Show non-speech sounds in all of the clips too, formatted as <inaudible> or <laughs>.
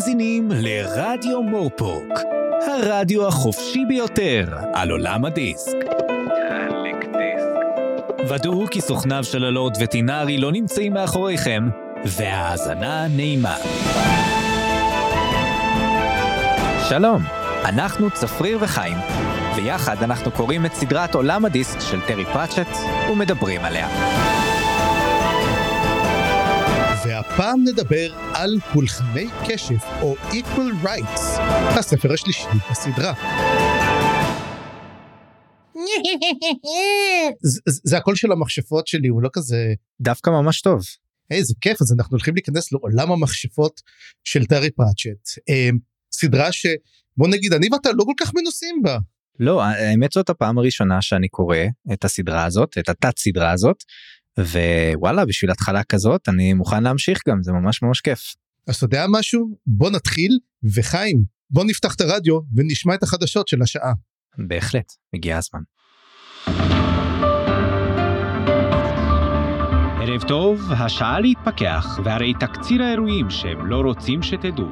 מאזינים לרדיו מורפוק, הרדיו החופשי ביותר על עולם הדיסק. ודאו כי סוכניו של הלורד וטינארי לא נמצאים מאחוריכם, והאזנה נעימה. שלום, אנחנו צפריר וחיים, ויחד אנחנו קוראים את סדרת עולם הדיסק של טרי פרצ'ט ומדברים עליה. והפעם נדבר על פולחני קשב, או Equal Rights, הספר השלישי בסדרה. <laughs> זה, זה הקול של המכשפות שלי, הוא לא כזה... דווקא ממש טוב. איזה כיף, אז אנחנו הולכים להיכנס לעולם המכשפות של טרי פרצ'ט. אה, סדרה שבוא נגיד, אני ואתה לא כל כך מנוסים בה. לא, האמת זאת הפעם הראשונה שאני קורא את הסדרה הזאת, את התת סדרה הזאת, ווואלה בשביל התחלה כזאת אני מוכן להמשיך גם זה ממש ממש כיף. אז אתה יודע משהו בוא נתחיל וחיים בוא נפתח את הרדיו ונשמע את החדשות של השעה. בהחלט הגיע הזמן. ערב טוב, השעה להתפכח, והרי תקציר האירועים שהם לא רוצים שתדעו.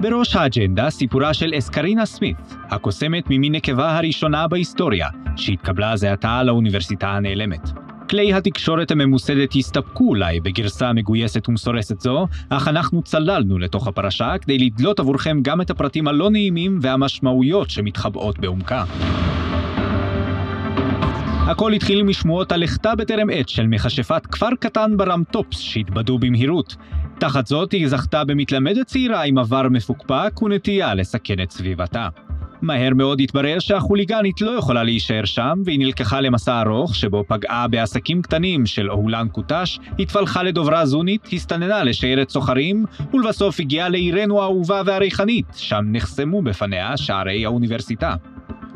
בראש האג'נדה סיפורה של אסקרינה סמית, הקוסמת ממין נקבה הראשונה בהיסטוריה, שהתקבלה זה עתה לאוניברסיטה הנעלמת. כלי התקשורת הממוסדת הסתפקו אולי בגרסה מגויסת ומסורסת זו, אך אנחנו צללנו לתוך הפרשה כדי לדלות עבורכם גם את הפרטים הלא נעימים והמשמעויות שמתחבאות בעומקה. הכל התחיל משמועות הלכתה בטרם עת של מכשפת כפר קטן ברמטופס שהתבדו במהירות. תחת זאת היא זכתה במתלמדת צעירה עם עבר מפוקפק ונטייה לסכן את סביבתה. מהר מאוד התברר שהחוליגנית לא יכולה להישאר שם, והיא נלקחה למסע ארוך, שבו פגעה בעסקים קטנים של אהולן קוטש, התפלחה לדוברה זונית, הסתננה לשיירת סוחרים, ולבסוף הגיעה לעירנו האהובה והריחנית, שם נחסמו בפניה שערי האוניברסיטה.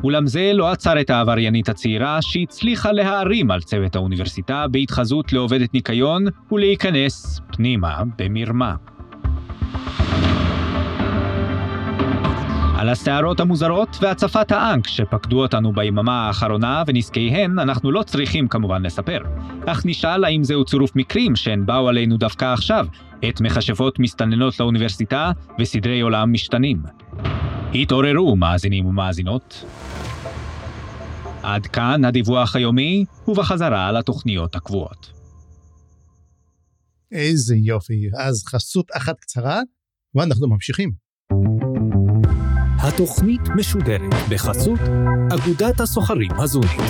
אולם זה לא עצר את העבריינית הצעירה, שהצליחה להערים על צוות האוניברסיטה בהתחזות לעובדת ניקיון, ולהיכנס פנימה במרמה. על הסערות המוזרות והצפת האנק שפקדו אותנו ביממה האחרונה ונזקיהן אנחנו לא צריכים כמובן לספר. אך נשאל האם זהו צירוף מקרים שהן באו עלינו דווקא עכשיו, עת מכשפות מסתננות לאוניברסיטה וסדרי עולם משתנים. התעוררו מאזינים ומאזינות. עד כאן הדיווח היומי, ובחזרה לתוכניות הקבועות. איזה יופי, אז חסות אחת קצרה, ואנחנו ממשיכים. התוכנית משודרת בחסות אגודת הסוחרים הזונית.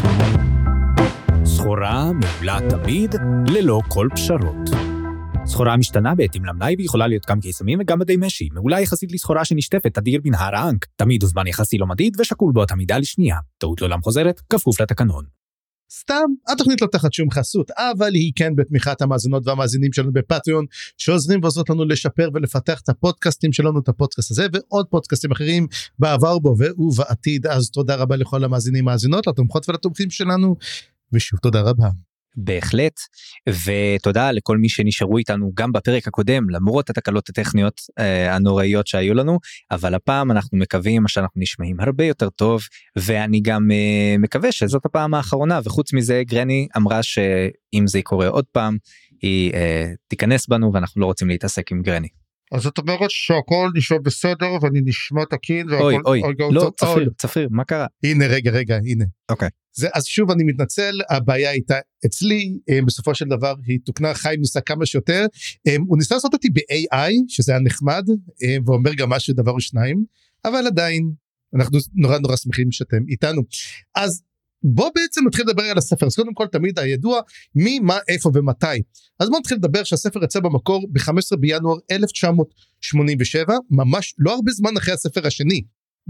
סחורה מעולה תמיד, ללא כל פשרות. סחורה משתנה בהתאם למלאי ויכולה להיות גם קיסמים וגם מדי משי, מעולה יחסית לסחורה שנשטפת תדיר בנהר האנק, תמיד הוא זמן יחסי לא מדיד ושקול באותה מידה לשנייה. טעות לעולם חוזרת, כפוף לתקנון. סתם, התוכנית לא תחת שום חסות, אבל היא כן בתמיכת המאזינות והמאזינים שלנו בפטריון, שעוזרים ועוזרות לנו לשפר ולפתח את הפודקאסטים שלנו, את הפודקאסט הזה ועוד פודקאסטים אחרים בעבר בו ובעתיד, אז תודה רבה לכל המאזינים והמאזינות, לתומכות ולתומכים שלנו, ושוב תודה רבה. בהחלט, ותודה לכל מי שנשארו איתנו גם בפרק הקודם למרות התקלות הטכניות אה, הנוראיות שהיו לנו, אבל הפעם אנחנו מקווים שאנחנו נשמעים הרבה יותר טוב, ואני גם אה, מקווה שזאת הפעם האחרונה, וחוץ מזה גרני אמרה שאם זה יקורה עוד פעם, היא אה, תיכנס בנו ואנחנו לא רוצים להתעסק עם גרני. אז זאת אומרת שהכל נשמע בסדר ואני נשמע תקין אוי אוי. לא צפיר צפיר מה קרה? הנה רגע רגע הנה. אוקיי זה אז שוב אני מתנצל הבעיה הייתה אצלי אה, בסופו של דבר היא תוקנה חיים ניסה כמה שיותר. אה, הוא ניסה לעשות אותי ב-AI שזה היה נחמד אה, ואומר גם משהו דבר או שניים אבל עדיין אנחנו נורא נורא שמחים שאתם איתנו. אז בוא בעצם נתחיל לדבר על הספר. אז קודם כל תמיד הידוע מי מה איפה ומתי. אז בוא נתחיל לדבר שהספר יצא במקור ב-15 בינואר 1987 ממש לא הרבה זמן אחרי הספר השני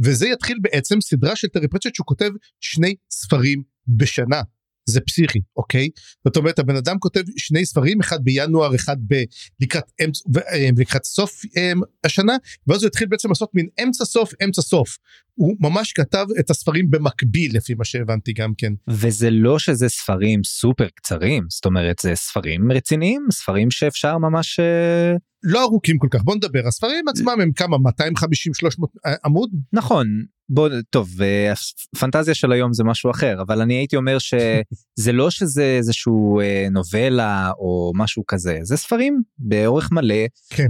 וזה יתחיל בעצם סדרה של טרי פרצ'ט שהוא כותב שני ספרים בשנה. זה פסיכי אוקיי? זאת אומרת הבן אדם כותב שני ספרים אחד בינואר אחד ב- לקראת אמצע אה, לקראת סוף um, השנה ואז הוא התחיל בעצם לעשות מין אמצע סוף אמצע סוף הוא ממש כתב את הספרים במקביל לפי מה שהבנתי גם כן. וזה לא שזה ספרים סופר קצרים זאת אומרת זה ספרים רציניים ספרים שאפשר ממש אה, לא ארוכים כל כך. בוא נדבר. הספרים עצמם הם כמה? 250 300 אה, עמוד? נכון. בוא טוב פנטזיה של היום זה משהו אחר אבל אני הייתי אומר שזה <laughs> לא שזה איזשהו אה, נובלה או משהו כזה. זה ספרים באורך מלא. כן.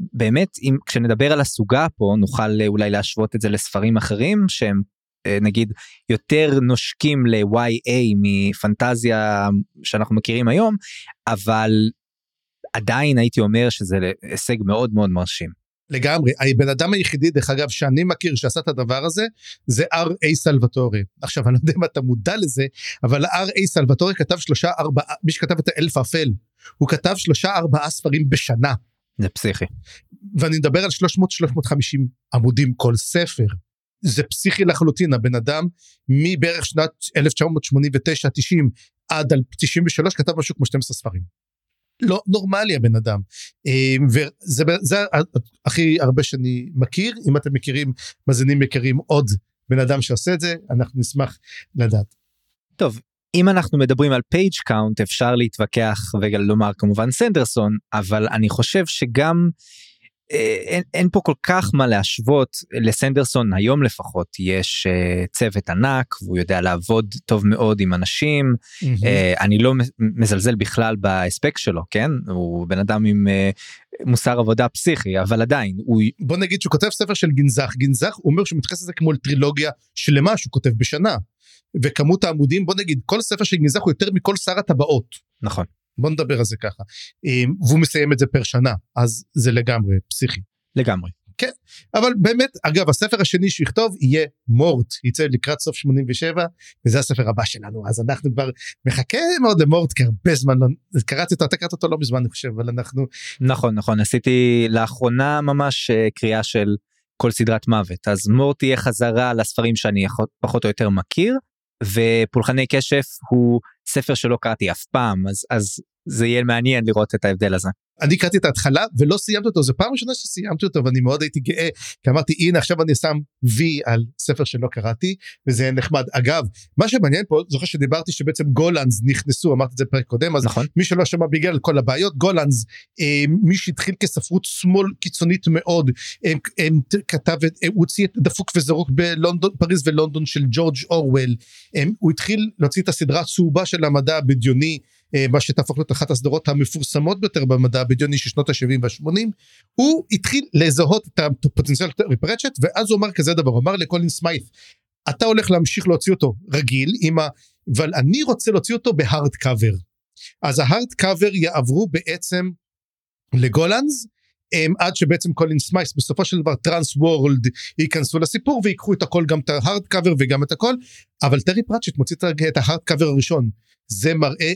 אמ, באמת אם כשנדבר על הסוגה פה נוכל אולי להשוות את זה לספרים אחרים שהם אה, נגיד יותר נושקים ל-YA מפנטזיה שאנחנו מכירים היום אבל עדיין הייתי אומר שזה הישג מאוד מאוד מרשים. לגמרי הבן אדם היחידי דרך אגב שאני מכיר שעשה את הדבר הזה זה R.A. סלווטורי עכשיו אני לא יודע אם אתה מודע לזה אבל R.A. סלווטורי כתב שלושה ארבעה מי שכתב את האלף אפל הוא כתב שלושה ארבעה ספרים בשנה. זה פסיכי. ואני מדבר על 300-350 עמודים כל ספר. זה פסיכי לחלוטין הבן אדם מבערך שנת 1989-90 עד 93 כתב משהו כמו 12 ספרים. לא נורמלי הבן אדם אמ, וזה זה הכי הרבה שאני מכיר אם אתם מכירים מאזינים מכירים עוד בן אדם שעושה את זה אנחנו נשמח לדעת. טוב אם אנחנו מדברים על page count אפשר להתווכח ולומר כמובן סנדרסון אבל אני חושב שגם אין, אין פה כל כך מה להשוות. לסנדרסון היום לפחות יש אה, צוות ענק והוא יודע לעבוד טוב מאוד עם אנשים. אמ-המ. אה, אני לא מזלזל בכלל בהספק שלו כן? הוא בן אדם עם אה, מוסר עבודה פסיכי אבל עדיין הוא בוא נגיד שהוא כותב ספר של גנזך. גנזך הוא אומר שהוא מתייחס לזה כמו טרילוגיה שלמה שהוא כותב בשנה. וכמות העמודים בוא נגיד כל ספר של גנזך הוא יותר מכל שר הטבעות. נכון בוא נדבר על זה ככה והוא מסיים את זה פר שנה אז זה לגמרי פסיכי. לגמרי. כן אבל באמת אגב הספר השני שיכתוב יהיה מורט יצא לקראת סוף 87 וזה הספר הבא שלנו אז אנחנו כבר מחכה מאוד למורט כי הרבה זמן לא קראתי אותו אתה קראת אותו לא מזמן אני חושב אבל אנחנו נכון נכון עשיתי לאחרונה ממש אה, קריאה של כל סדרת מוות אז מורט תהיה חזרה לספרים שאני פחות או יותר מכיר ופולחני קשף הוא ספר שלא קראתי אף פעם אז אז זה יהיה מעניין לראות את ההבדל הזה. אני קראתי את ההתחלה ולא סיימתי אותו זו פעם ראשונה שסיימתי אותו ואני מאוד הייתי גאה כי אמרתי הנה עכשיו אני שם וי על ספר שלא קראתי וזה נחמד אגב מה שמעניין פה זוכר שדיברתי שבעצם גולנס נכנסו אמרתי את זה פרק קודם אז נכון. מי שלא שמע בגלל כל הבעיות גולנס אה, מי שהתחיל כספרות שמאל קיצונית מאוד אה, אה, כתב אה, הוא הוציא את דפוק וזרוק בלונדון פריז ולונדון של ג'ורג' אורוול אה, הוא התחיל להוציא את הסדרה הצהובה של המדע הבדיוני אה, מה שתהפוך להיות אחת הסדרות המפורסמות ביותר במדע הבדיוני של שנות ה-70 וה-80 הוא התחיל לזהות את הפוטנציאל ריפרצ'ט ואז הוא אמר כזה דבר הוא אמר לקולין סמיית' אתה הולך להמשיך להוציא אותו רגיל ה... אבל אני רוצה להוציא אותו בהארד קאבר. אז ה hard cover יעברו בעצם לגולנץ עד שבעצם קולין סמייס בסופו של דבר טרנסוורלד ייכנסו לסיפור ויקחו את הכל גם את ה hard cover וגם את הכל. אבל טרי פרצ'ט מוציא את ה hard cover הראשון. זה מראה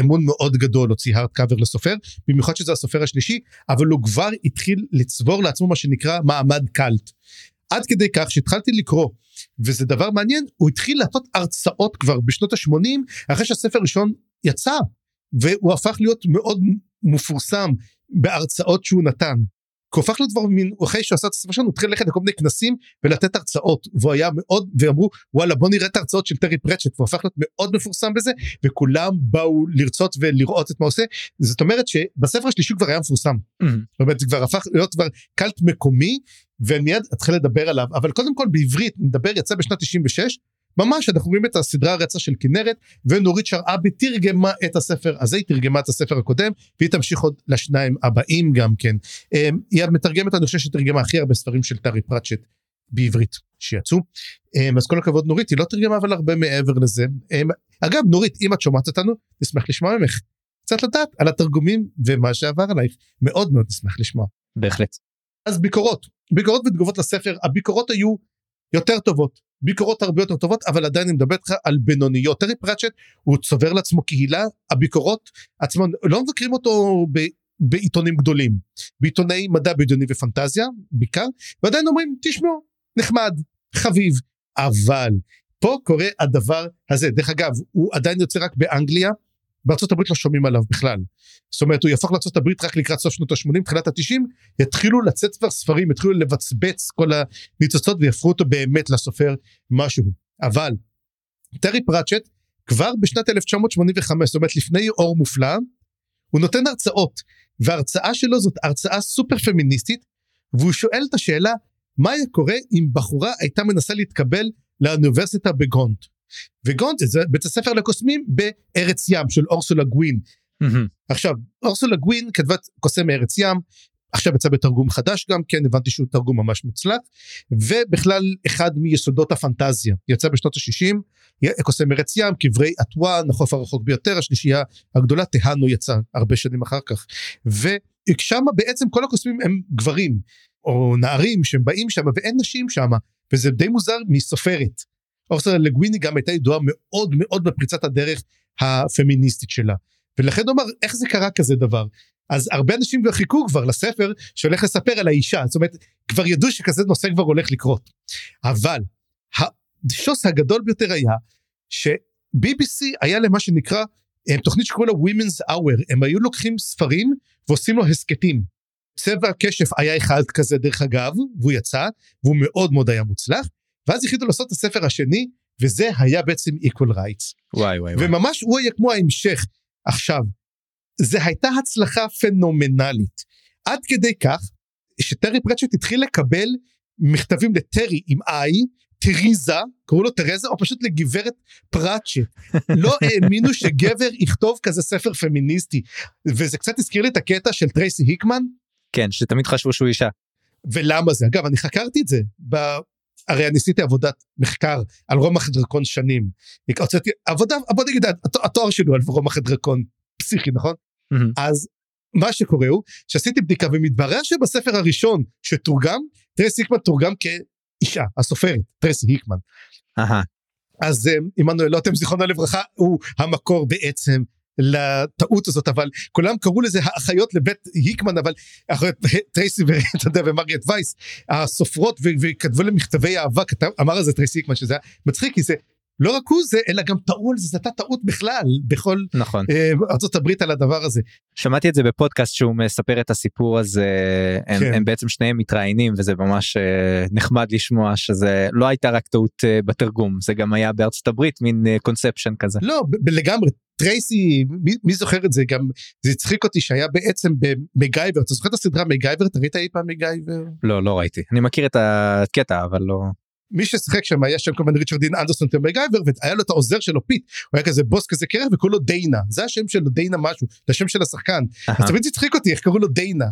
אמון מאוד גדול להוציא hard cover לסופר במיוחד שזה הסופר השלישי אבל הוא כבר התחיל לצבור לעצמו מה שנקרא מעמד קאלט. עד כדי כך שהתחלתי לקרוא וזה דבר מעניין הוא התחיל לעשות הרצאות כבר בשנות ה-80 אחרי שהספר הראשון יצא והוא הפך להיות מאוד מפורסם בהרצאות שהוא נתן כי הוא הפך לדבר מין אחרי שהוא עשה את הספר שלנו הוא התחיל ללכת לכל מיני כנסים ולתת הרצאות והוא היה מאוד ואמרו וואלה בוא נראה את ההרצאות של טרי פרצ'ט והוא הפך להיות מאוד מפורסם בזה וכולם באו לרצות ולראות את מה עושה זאת אומרת שבספר השלישי כבר היה מפורסם. Mm-hmm. זאת אומרת זה כבר הפך להיות כבר קלט מקומי ומיד אתחיל לדבר עליו אבל קודם כל בעברית נדבר יצא בשנת 96 ממש אנחנו רואים את הסדרה הרצה של כנרת ונורית שרעבי תרגמה את הספר הזה היא תרגמה את הספר הקודם והיא תמשיך עוד לשניים הבאים גם כן. אמ, היא המתרגמת אני חושב שתרגמה הכי הרבה ספרים של טרי פרצ'ט בעברית שיצאו. אמ, אז כל הכבוד נורית היא לא תרגמה אבל הרבה מעבר לזה. אמ, אגב נורית אם את שומעת אותנו נשמח לשמוע ממך. קצת לדעת על התרגומים ומה שעבר עלייך. מאוד מאוד נשמח לשמוע. בהחלט. אז ביקורות. ביקורות ותגובות לספר הביקורות היו יותר טובות ביקורות הרבה יותר טובות אבל עדיין אני מדבר איתך על בינוניות. טרי פרצ'ט הוא צובר לעצמו קהילה הביקורות עצמן לא מבקרים אותו ב, בעיתונים גדולים. בעיתוני מדע בדיוני ופנטזיה בעיקר ועדיין אומרים תשמעו נחמד חביב. אבל פה קורה הדבר הזה. דרך אגב הוא עדיין יוצא רק באנגליה בארצות הברית לא שומעים עליו בכלל. זאת אומרת הוא יהפוך לארצות הברית רק לקראת סוף שנות ה-80 תחילת ה-90 יתחילו לצאת כבר ספרים יתחילו לבצבץ כל הניצוצות ויהפכו אותו באמת לסופר משהו אבל טרי פרצ'ט כבר בשנת 1985 זאת אומרת לפני אור מופלא הוא נותן הרצאות וההרצאה שלו זאת הרצאה סופר פמיניסטית והוא שואל את השאלה מה היה קורה אם בחורה הייתה מנסה להתקבל לאוניברסיטה בגונט וגונט זה בית הספר לקוסמים בארץ ים של אורסולה גווין. Mm-hmm. עכשיו אורסולה גווין כתבה קוסם מארץ ים עכשיו יצא בתרגום חדש גם כן הבנתי שהוא תרגום ממש מוצלח ובכלל אחד מיסודות הפנטזיה יצא בשנות ה-60 קוסם ארץ ים קברי אטואן החוף הרחוק ביותר השלישייה הגדולה תהנו יצא הרבה שנים אחר כך ושם בעצם כל הקוסמים הם גברים או נערים שהם באים שם ואין נשים שם וזה די מוזר מסופרת. אורסלה לגוויני גם הייתה ידועה מאוד מאוד בפריצת הדרך הפמיניסטית שלה. ולכן הוא אמר איך זה קרה כזה דבר? אז הרבה אנשים כבר חיכו כבר לספר שהולך לספר על האישה. זאת אומרת כבר ידעו שכזה נושא כבר הולך לקרות. אבל השוס הגדול ביותר היה ש-BBC היה למה שנקרא הם, תוכנית שקוראים לה Women's Hour. הם היו לוקחים ספרים ועושים לו הסכתים. צבע הקשף היה אחד כזה דרך אגב והוא יצא והוא מאוד מאוד היה מוצלח ואז החליטו לעשות את הספר השני וזה היה בעצם equal rights. וואי וואי וואי. וממש הוא היה כמו ההמשך. עכשיו, זה הייתה הצלחה פנומנלית. עד כדי כך שטרי פרצ'ט התחיל לקבל מכתבים לטרי עם איי, תריזה, קראו לו תרזה, או פשוט לגברת פרצ'ט. <laughs> לא האמינו שגבר יכתוב כזה ספר פמיניסטי. וזה קצת הזכיר לי את הקטע של טרייסי היקמן. כן שתמיד חשבו שהוא אישה. ולמה זה? אגב, אני חקרתי את זה. הרי אני עשיתי עבודת מחקר על רומח דרקון שנים. הוצאתי עבודה, בוא נגיד, התואר שלי הוא על רומח דרקון פסיכי, נכון? מהמם. אז מה שקורה הוא שעשיתי בדיקה ומתברר שבספר הראשון שתורגם, טרסי היקמן תורגם כאישה, הסופרת, טרסי היקמן. אהה. אז אה, עמנואל לוטם זיכרונו לברכה הוא המקור בעצם לטעות הזאת אבל כולם קראו לזה האחיות לבית היקמן אבל אחיות <laughs> טרייסי ואתה <laughs> יודע ומרגרט וייס הסופרות ו- וכתבו להם מכתבי אהבה כתב, אמר על זה טרייסי היקמן שזה היה מצחיק כי זה לא רק הוא זה אלא גם טעו על זה, זו הייתה טעות בכלל בכל נכון אה, הברית על הדבר הזה. שמעתי את זה בפודקאסט שהוא מספר את הסיפור הזה הם, כן. הם בעצם שניהם מתראיינים וזה ממש אה, נחמד לשמוע שזה לא הייתה רק טעות אה, בתרגום זה גם היה בארצות הברית מין קונספשן כזה. לא לגמרי טרייסי מי, מי זוכר את זה? גם זה הצחיק אותי שהיה בעצם במגייבר. אתה זוכר את הסדרה מגייבר? אתה ראית אי פעם מגייבר? לא לא ראיתי. אני מכיר את הקטע אבל לא מי ששיחק שם היה שם כמובן ריצ'רד דין אנדרסון כמגייבר והיה לו את העוזר שלו פיט. הוא היה כזה בוס כזה קרח וקוראים לו דיינה. זה השם שלו דיינה משהו זה השם של השחקן. אז. תמיד זה הצחיק אותי איך קראו לו דיינה.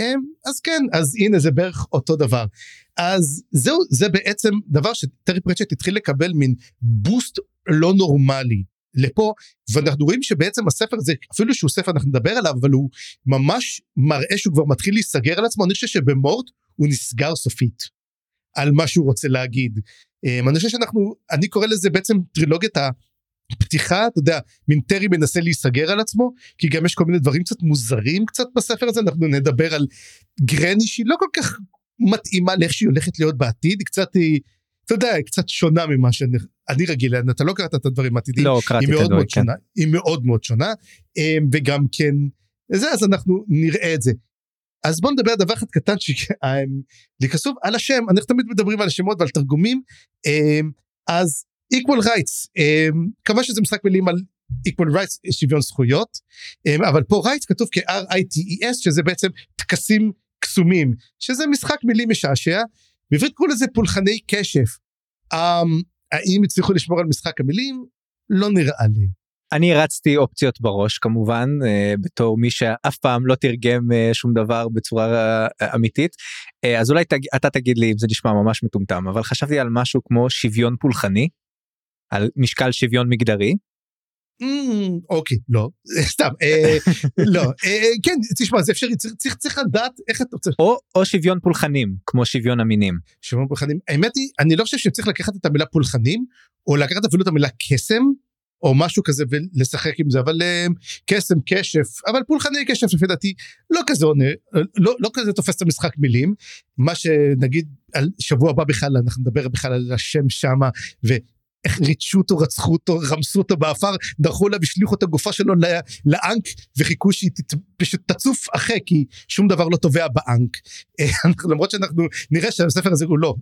אמ, אז כן אז הנה זה בערך אותו דבר. אז זהו זה בעצם דבר שטרי פרצ'ט התחיל לקבל מין בוסט לא נורמלי לפה ואנחנו רואים שבעצם הספר הזה אפילו שהוא ספר אנחנו נדבר עליו אבל הוא ממש מראה שהוא כבר מתחיל להיסגר על עצמו. אני חושב שבמורט הוא נסגר סופית על מה שהוא רוצה להגיד. אמ, אני חושב שאנחנו אני קורא לזה בעצם טרילוגיית הפתיחה אתה יודע מין טרי מנסה להיסגר על עצמו כי גם יש כל מיני דברים קצת מוזרים קצת בספר הזה. אנחנו נדבר על גרני שהיא לא כל כך מתאימה לאיך שהיא הולכת להיות בעתיד היא קצת היא אתה יודע היא קצת שונה ממה שאני אני רגיל אתה לא קראת את הדברים העתידיים. לא קראתי את הדברים מאוד כן. שונה. היא מאוד מאוד שונה. אמ, וגם כן זה אז אנחנו נראה את זה. אז בוא נדבר על דבר אחד קטן שכסוף על השם אנחנו תמיד מדברים על השמות ועל תרגומים. אמ, אז equal rights. אמ, כמה שזה משחק מילים על equal rights שוויון זכויות. אמ, אבל פה rights כתוב כ-R-I-T-E-S שזה בעצם טקסים קסומים שזה משחק מילים משעשע. בעברית קוראים לזה פולחני קשף. אמ, האם הצליחו לשמור על משחק המילים? לא נראה לי. אני הרצתי אופציות בראש כמובן אה, בתור מי שאף פעם לא תרגם אה, שום דבר בצורה אה, אמיתית אז אולי תג, אתה תגיד לי אם זה נשמע ממש מטומטם אבל חשבתי על משהו כמו שוויון פולחני. על משקל שוויון מגדרי אוקיי לא <laughs> סתם אה, לא אה, כן תשמע זה אפשרי צריך לדעת איך אתה רוצה או, שוויון פולחנים כמו שוויון המינים. שוויון פולחנים האמת היא אני לא חושב שצריך לקחת את המילה פולחנים או לקחת אפילו את המילה קסם או משהו כזה ולשחק עם זה אבל אה, קסם קשף אבל פולחני קשף לפי דעתי לא כזה עונה לא, לא כזה תופס את המשחק מילים מה שנגיד על שבוע הבא בכלל אנחנו נדבר בכלל על השם שמה ריצ'ו אותו רצחו אותו רמסו אותו באפר דרכו עליו השליכו את הגופה שלו לאנק וחיכו שהיא פשוט תצוף אחרי כי שום דבר לא טובע באנק <laughs> למרות שאנחנו נראה שהספר הזה הוא לא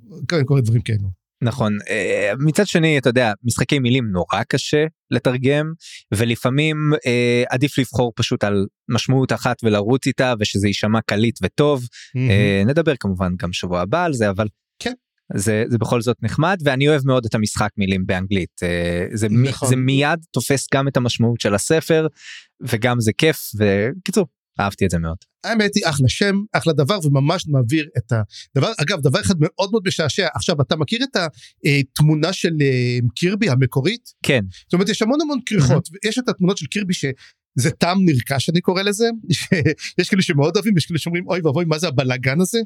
קורה דברים כאלו. נכון אה, מצד שני אתה יודע משחקי מילים נורא קשה לתרגם ולפעמים אה, עדיף לבחור פשוט על משמעות אחת ולרוץ איתה ושזה יישמע קליט וטוב אה, נדבר כמובן גם שבוע הבא על זה אבל. זה זה בכל זאת נחמד ואני אוהב מאוד את המשחק מילים באנגלית אה, זה, נכון. זה מיד תופס גם את המשמעות של הספר וגם זה כיף וקיצור אהבתי את זה מאוד. האמת היא אחלה שם אחלה דבר וממש מעביר את הדבר אגב דבר אחד מאוד מאוד משעשע עכשיו אתה מכיר את התמונה של אה, קירבי המקורית כן זאת אומרת יש המון המון כריכות יש את התמונות של קירבי שזה טעם נרכש אני קורא לזה <laughs> יש כאלה שמאוד אוהבים יש כאלה שאומרים אוי ואבוי מה זה הבלאגן הזה.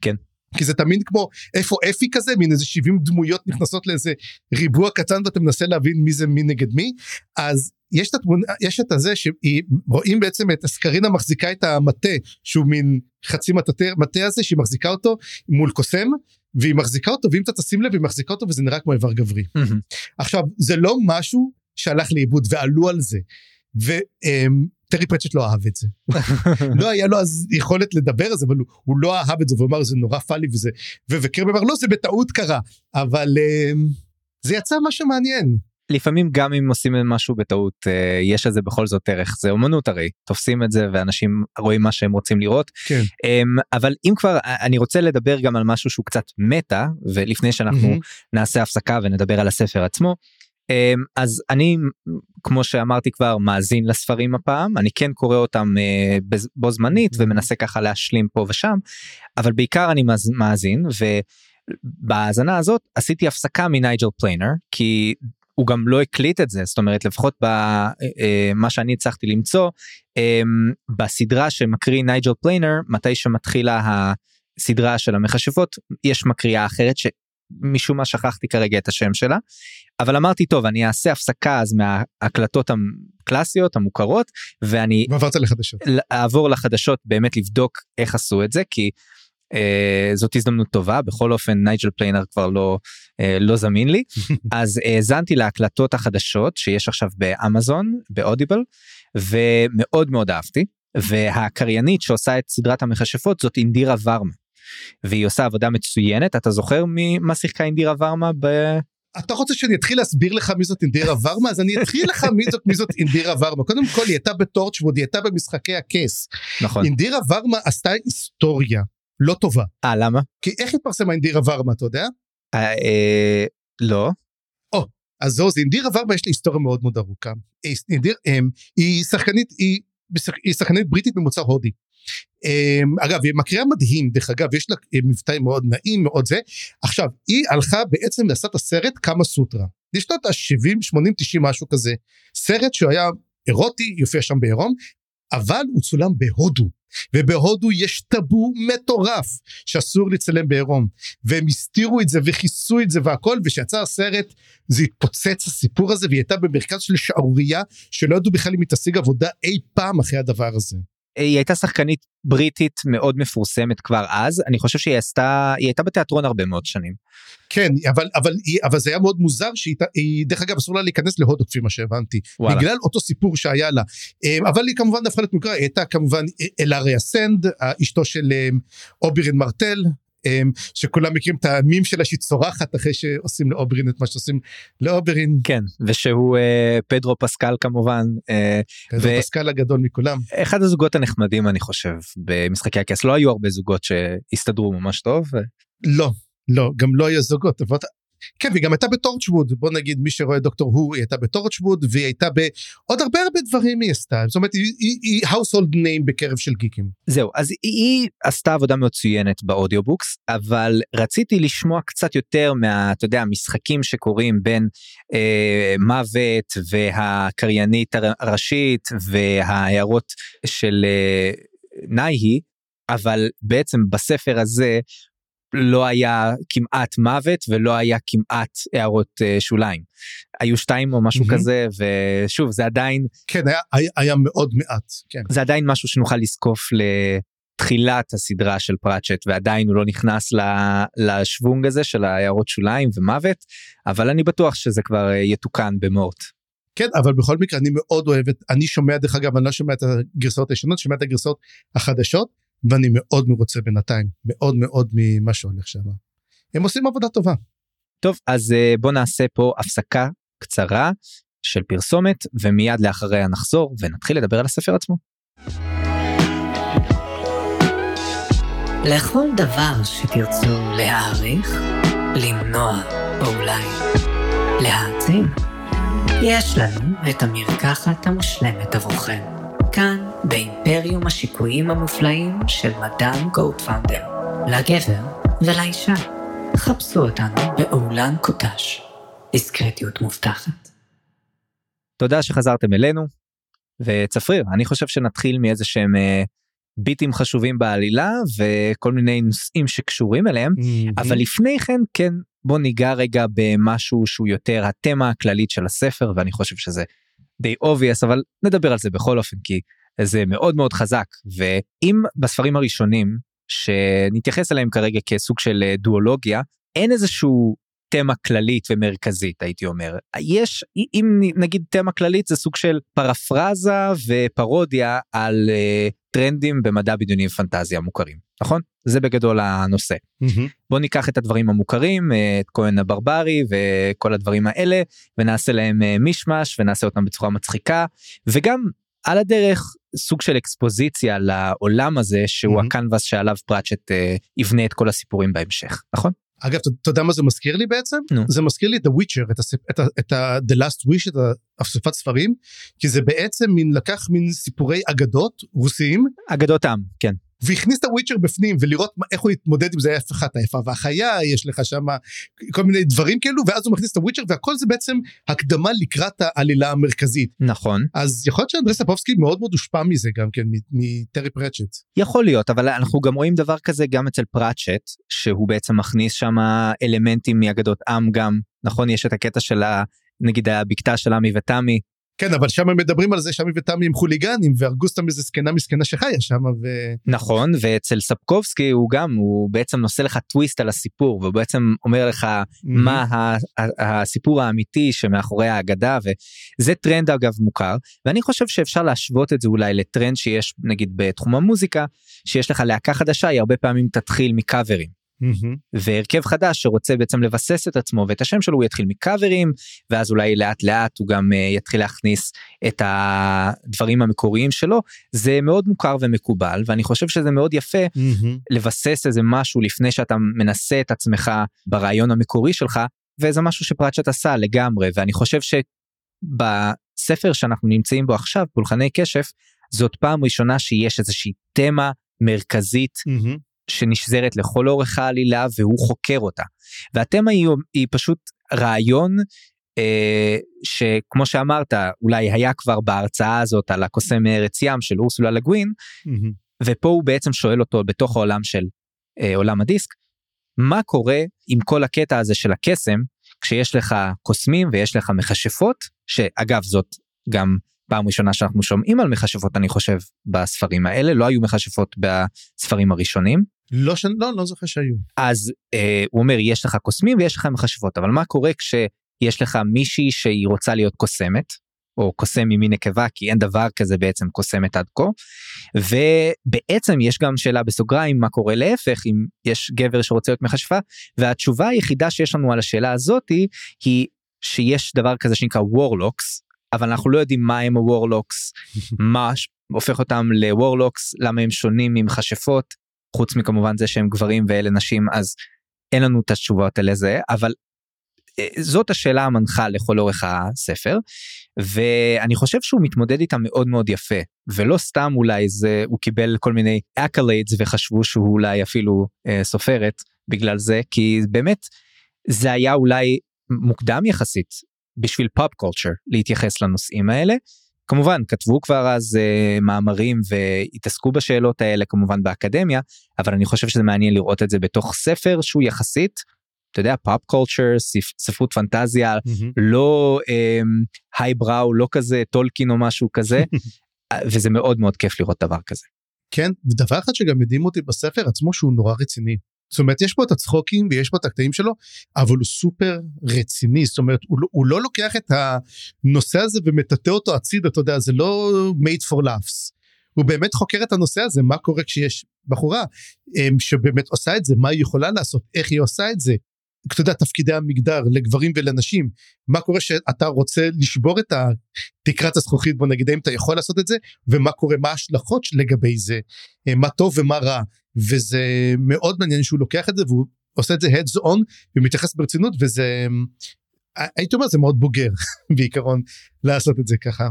כן. כי זה תמיד כמו איפה אפי כזה מין איזה 70 דמויות נכנסות לאיזה ריבוע קטן ואתה מנסה להבין מי זה מי נגד מי אז יש את התמונה יש את הזה שרואים בעצם את אסקרינה מחזיקה את המטה שהוא מין חצי מטה הזה שהיא מחזיקה אותו מול קוסם והיא מחזיקה אותו ואם אתה תשים לב היא מחזיקה אותו וזה נראה כמו איבר גברי. עכשיו זה לא משהו שהלך לאיבוד ועלו על זה. וטרי פרצ'ט לא אהב את זה. לא היה לו אז יכולת לדבר על זה אבל הוא, הוא לא אהב את זה והוא אמר זה נורא פאלי וזה וקרבי אמר לא זה בטעות קרה אבל זה יצא משהו מעניין. לפעמים גם אם עושים משהו בטעות אה, יש לזה בכל זאת ערך זה אומנות הרי תופסים את זה ואנשים רואים מה שהם רוצים לראות כן. אמ, אבל אם כבר אני רוצה לדבר גם על משהו שהוא קצת מטה ולפני שאנחנו mm-hmm. נעשה הפסקה ונדבר על הספר עצמו. אמ, אז אני כמו שאמרתי כבר מאזין לספרים הפעם אני כן קורא אותם אה, בו זמנית ומנסה ככה להשלים פה ושם אבל בעיקר אני מאזין ובהאזנה הזאת עשיתי הפסקה מנייג'ל פליינר כי הוא גם לא הקליט את זה זאת אומרת לפחות במה אה, שאני הצלחתי למצוא אמ, בסדרה שמקריא נייג'ל פליינר מתי שמתחילה הסדרה של המכשפות יש מקריאה אחרת שמשום מה שכחתי כרגע את השם שלה. אבל אמרתי טוב אני אעשה הפסקה אז מההקלטות הקלאסיות המוכרות ואני ועברת לחדשות. אעבור לחדשות באמת לבדוק איך עשו את זה כי אה, זאת הזדמנות טובה. בכל אופן נייג'ל פליינר כבר לא אה, לא זמין לי. <laughs> אז האזנתי להקלטות החדשות שיש עכשיו באמזון באודיבל ומאוד מאוד אהבתי. והקריינית שעושה את סדרת המכשפות זאת אינדירה ורמה. והיא עושה עבודה מצוינת אתה זוכר ממה שיחקה אינדירה ורמה ב... אתה רוצה שאני אתחיל להסביר לך מי זאת אינדירה ורמה אז אני אתחיל לך מי זאת מי זאת אינדירה ורמה קודם כל היא הייתה בטורצ'ווד היא הייתה במשחקי הכס. נכון. אינדירה ורמה עשתה היסטוריה לא טובה. אה למה? כי איך התפרסמה אינדירה ורמה אתה יודע? אה, אה, לא. או, אז זהו זה אינדירה ורמה יש לה היסטוריה מאוד מאוד ארוכה. אינדיר, הם, היא שחקנית היא, היא שחקנית בריטית ממוצא הודי. Um, אגב היא מקריאה מדהים דרך אגב יש לה מבטא מאוד נעים מאוד זה. עכשיו היא הלכה בעצם לעשות הסרט כמה סוטרה לשנות ה-70 80 90 משהו כזה. סרט שהוא היה אירוטי יופיע שם בעירום אבל הוא צולם בהודו. ובהודו יש טאבו מטורף שאסור לצלם בעירום. והם הסתירו את זה וכיסו את זה והכל וכשיצא הסרט זה התפוצץ הסיפור הזה והיא הייתה במרכז של שערורייה שלא ידעו בכלל אם היא תשיג עבודה אי פעם אחרי הדבר הזה. היא הייתה שחקנית בריטית מאוד מפורסמת כבר אז אני חושב שהיא עשתה היא הייתה בתיאטרון הרבה מאוד שנים. כן אבל אבל אבל זה היה מאוד מוזר שהיא דרך אגב אסור לה להיכנס להודו כפי מה שהבנתי וואלה. בגלל אותו סיפור שהיה לה אמ, אבל היא כמובן הפכה מוכרה היא הייתה כמובן אלאריה סנד אשתו של אמ, אובירין מרטל שכולם מכירים את המים שלה שהיא צורחת אחרי שעושים לאוברין את מה שעושים לאוברין. כן ושהוא אה, פדרו פסקל כמובן. אה, פדרו ו... פסקל הגדול מכולם. אחד הזוגות הנחמדים אני חושב במשחקי הכס לא היו הרבה זוגות שהסתדרו ממש טוב. לא לא גם לא היו זוגות אבל כן והיא גם הייתה בטורצ'ווד בוא נגיד מי שרואה דוקטור הו היא הייתה בטורצ'ווד והיא הייתה בעוד הרבה הרבה דברים היא עשתה זאת אומרת היא, היא, household name בקרב של גיקים. זהו אז היא עשתה עבודה מצוינת ב audiobooks אבל רציתי לשמוע קצת יותר מה אתה יודע משחקים שקורים בין אה, מוות והקריינית הראשית וההערות של אה, נאי אבל בעצם בספר הזה לא היה כמעט מוות ולא היה כמעט הערות uh, שוליים. היו שתיים או משהו mm-hmm. כזה ושוב זה עדיין כן היה, היה, היה מאוד מעט כן זה עדיין משהו שנוכל לזקוף לתחילת הסדרה של פראצ'ט ועדיין הוא לא נכנס לשוונג הזה של הערות שוליים ומוות אבל אני בטוח שזה כבר אה, יתוקן במורט. כן אבל בכל מקרה אני מאוד אוהב את אני שומע דרך אגב אני לא שומע את הגרסאות הישנות שומע את הגרסאות החדשות ואני מאוד מרוצה בינתיים מאוד מאוד ממה שהולך שם. הם עושים עבודה טובה. טוב אז אה, בוא נעשה פה הפסקה קצרה של פרסומת ומיד לאחריה נחזור ונתחיל לדבר על הספר עצמו. לכל דבר שתרצו להעריך, למנוע או אולי להעצים, יש לנו את המרקחת המושלמת עבורכם. כאן, באימפריום השיקויים המופלאים של מדאם גולדפאונדר. לגבר ולאישה. חפשו אותנו באולן קוטש. דיסקרטיות מובטחת. תודה שחזרתם אלינו. וצפריר, אני חושב שנתחיל מאיזה שהם אה, ביטים חשובים בעלילה וכל מיני נושאים שקשורים אליהם, אבל לפני כן, כן, בוא ניגע רגע במשהו שהוא יותר התמה הכללית של הספר, ואני חושב שזה די obvious, אבל נדבר על זה בכל אופן, כי זה מאוד מאוד חזק, ואם בספרים הראשונים, שנתייחס אליהם כרגע כסוג של אה, דואולוגיה, אין איזשהו תמה כללית ומרכזית הייתי אומר. יש אם נגיד תמה כללית זה סוג של פרפרזה ופרודיה על uh, טרנדים במדע בדיוני ופנטזיה מוכרים נכון זה בגדול הנושא Mm-hmm. בוא ניקח את הדברים המוכרים אה, את כהן הברברי וכל הדברים האלה ונעשה להם אה, מישמש ונעשה אותם בצורה מצחיקה וגם על הדרך סוג של אקספוזיציה לעולם הזה שהוא Mhm. הקנבס שעליו פראצ'ט אה, יבנה את כל הסיפורים בהמשך נכון אגב, אתה יודע מה זה מזכיר לי בעצם? נו. זה מזכיר לי את ה-Witcher, את, הספ... את, ה... את ה... The Last Wish, את האסופת ספרים, כי זה בעצם מין לקח מין סיפורי אגדות רוסיים, אגדות עם כן והכניס את הוויצ'ר בפנים ולראות מה, איך הוא יתמודד עם זה איפה אחת היפה והחיה יש לך שם כל מיני דברים כאלו ואז הוא מכניס את הוויצ'ר והכל זה בעצם הקדמה לקראת העלילה המרכזית נכון אז יכול להיות שאנדרי ספובסקי מאוד מאוד הושפע מזה גם כן מטרי פרצ'ט. יכול להיות אבל אנחנו גם רואים דבר כזה גם אצל פראצ'ט שהוא בעצם מכניס שם אלמנטים מאגדות עם גם נכון יש את הקטע של ה... נגיד הבקתה של עמי ותמי כן אבל שם הם מדברים על זה שעמי ותמי הם חוליגנים והרגו סתם איזה זקנה מסכנה שחיה שם ו... נכון ואצל ספקובסקי הוא גם הוא בעצם נושא לך טוויסט על הסיפור והוא בעצם אומר לך מה ה- ה- הסיפור האמיתי שמאחורי האגדה וזה טרנד אגב מוכר. ואני חושב שאפשר להשוות את זה אולי לטרנד שיש נגיד בתחום המוזיקה שיש לך להקה חדשה היא הרבה פעמים תתחיל מקאברים mm-hmm. והרכב חדש שרוצה בעצם לבסס את עצמו ואת השם שלו הוא יתחיל מקאברים ואז אולי לאט לאט הוא גם אה, יתחיל להכניס את הדברים המקוריים שלו זה מאוד מוכר ומקובל ואני חושב שזה מאוד יפה מהמם. לבסס איזה משהו לפני שאתה מנסה את עצמך ברעיון המקורי שלך וזה משהו שפרצ'ט עשה לגמרי ואני חושב שבספר שאנחנו נמצאים בו עכשיו פולחני קשף זאת פעם ראשונה שיש איזושהי תמה מרכזית מהמם. שנשזרת לכל אורך העלילה והוא חוקר אותה. והתמה היא, היא פשוט רעיון אה, שכמו שאמרת אולי היה כבר בהרצאה הזאת על הקוסם מארץ ים של אורסולה לגווין מהמם. ופה הוא בעצם שואל אותו בתוך העולם של אה, עולם הדיסק מה קורה עם כל הקטע הזה של הקסם כשיש לך קוסמים ויש לך מכשפות שאגב זאת גם פעם ראשונה שאנחנו שומעים על מכשפות אני חושב בספרים האלה לא היו מכשפות בספרים הראשונים לא ש... לא לא זוכר שהיו. אז אה, הוא אומר יש לך קוסמים ויש לך מכשפות אבל מה קורה כשיש לך מישהי שהיא רוצה להיות קוסמת או קוסם ממין נקבה כי אין דבר כזה בעצם קוסמת עד כה ובעצם יש גם שאלה בסוגריים מה קורה להפך אם יש גבר שרוצה להיות מכשפה והתשובה היחידה שיש לנו על השאלה הזאתי היא שיש דבר כזה שנקרא וורלוקס אבל אנחנו לא יודעים מה הם הוורלוקס <laughs> מה הופך אותם לוורלוקס למה הם שונים ממכשפות חוץ מכמובן זה שהם גברים ואלה נשים אז אין לנו את התשובות על זה אבל אה, זאת השאלה המנחה לכל אורך הספר ואני חושב שהוא מתמודד איתה מאוד מאוד יפה ולא סתם אולי זה הוא קיבל כל מיני accolades וחשבו שהוא אולי אפילו אה, סופרת בגלל זה כי באמת זה היה אולי מוקדם יחסית בשביל pop culture להתייחס לנושאים האלה. כמובן כתבו כבר אז אה, מאמרים והתעסקו בשאלות האלה כמובן באקדמיה אבל אני חושב שזה מעניין לראות את זה בתוך ספר שהוא יחסית אתה יודע pop culture ספרות פנטזיה mm-hmm. לא highbrow לא כזה טולקין או משהו כזה <laughs> וזה מאוד מאוד כיף לראות דבר כזה. כן ודבר אחד שגם מדהים אותי בספר עצמו שהוא נורא רציני. זאת אומרת יש פה את הצחוקים ויש פה את הקטעים שלו אבל הוא סופר רציני זאת אומרת הוא לא, הוא לא לוקח את הנושא הזה ומטאטא אותו הצידה אתה יודע זה לא made for laughs. הוא באמת חוקר את הנושא הזה מה קורה כשיש בחורה אמ, שבאמת עושה את זה מה היא יכולה לעשות איך היא עושה את זה. אתה יודע תפקידי המגדר לגברים ולנשים מה קורה שאתה רוצה לשבור את תקרת הזכוכית בוא נגיד האם אתה יכול לעשות את זה? ומה קורה? מה ההשלכות לגבי זה? אה, מה טוב ומה רע? וזה מאוד מעניין שהוא לוקח את זה והוא עושה את זה heads on ומתייחס ברצינות וזה אה, הייתי אומר זה מאוד בוגר <laughs> בעיקרון לעשות את זה ככה.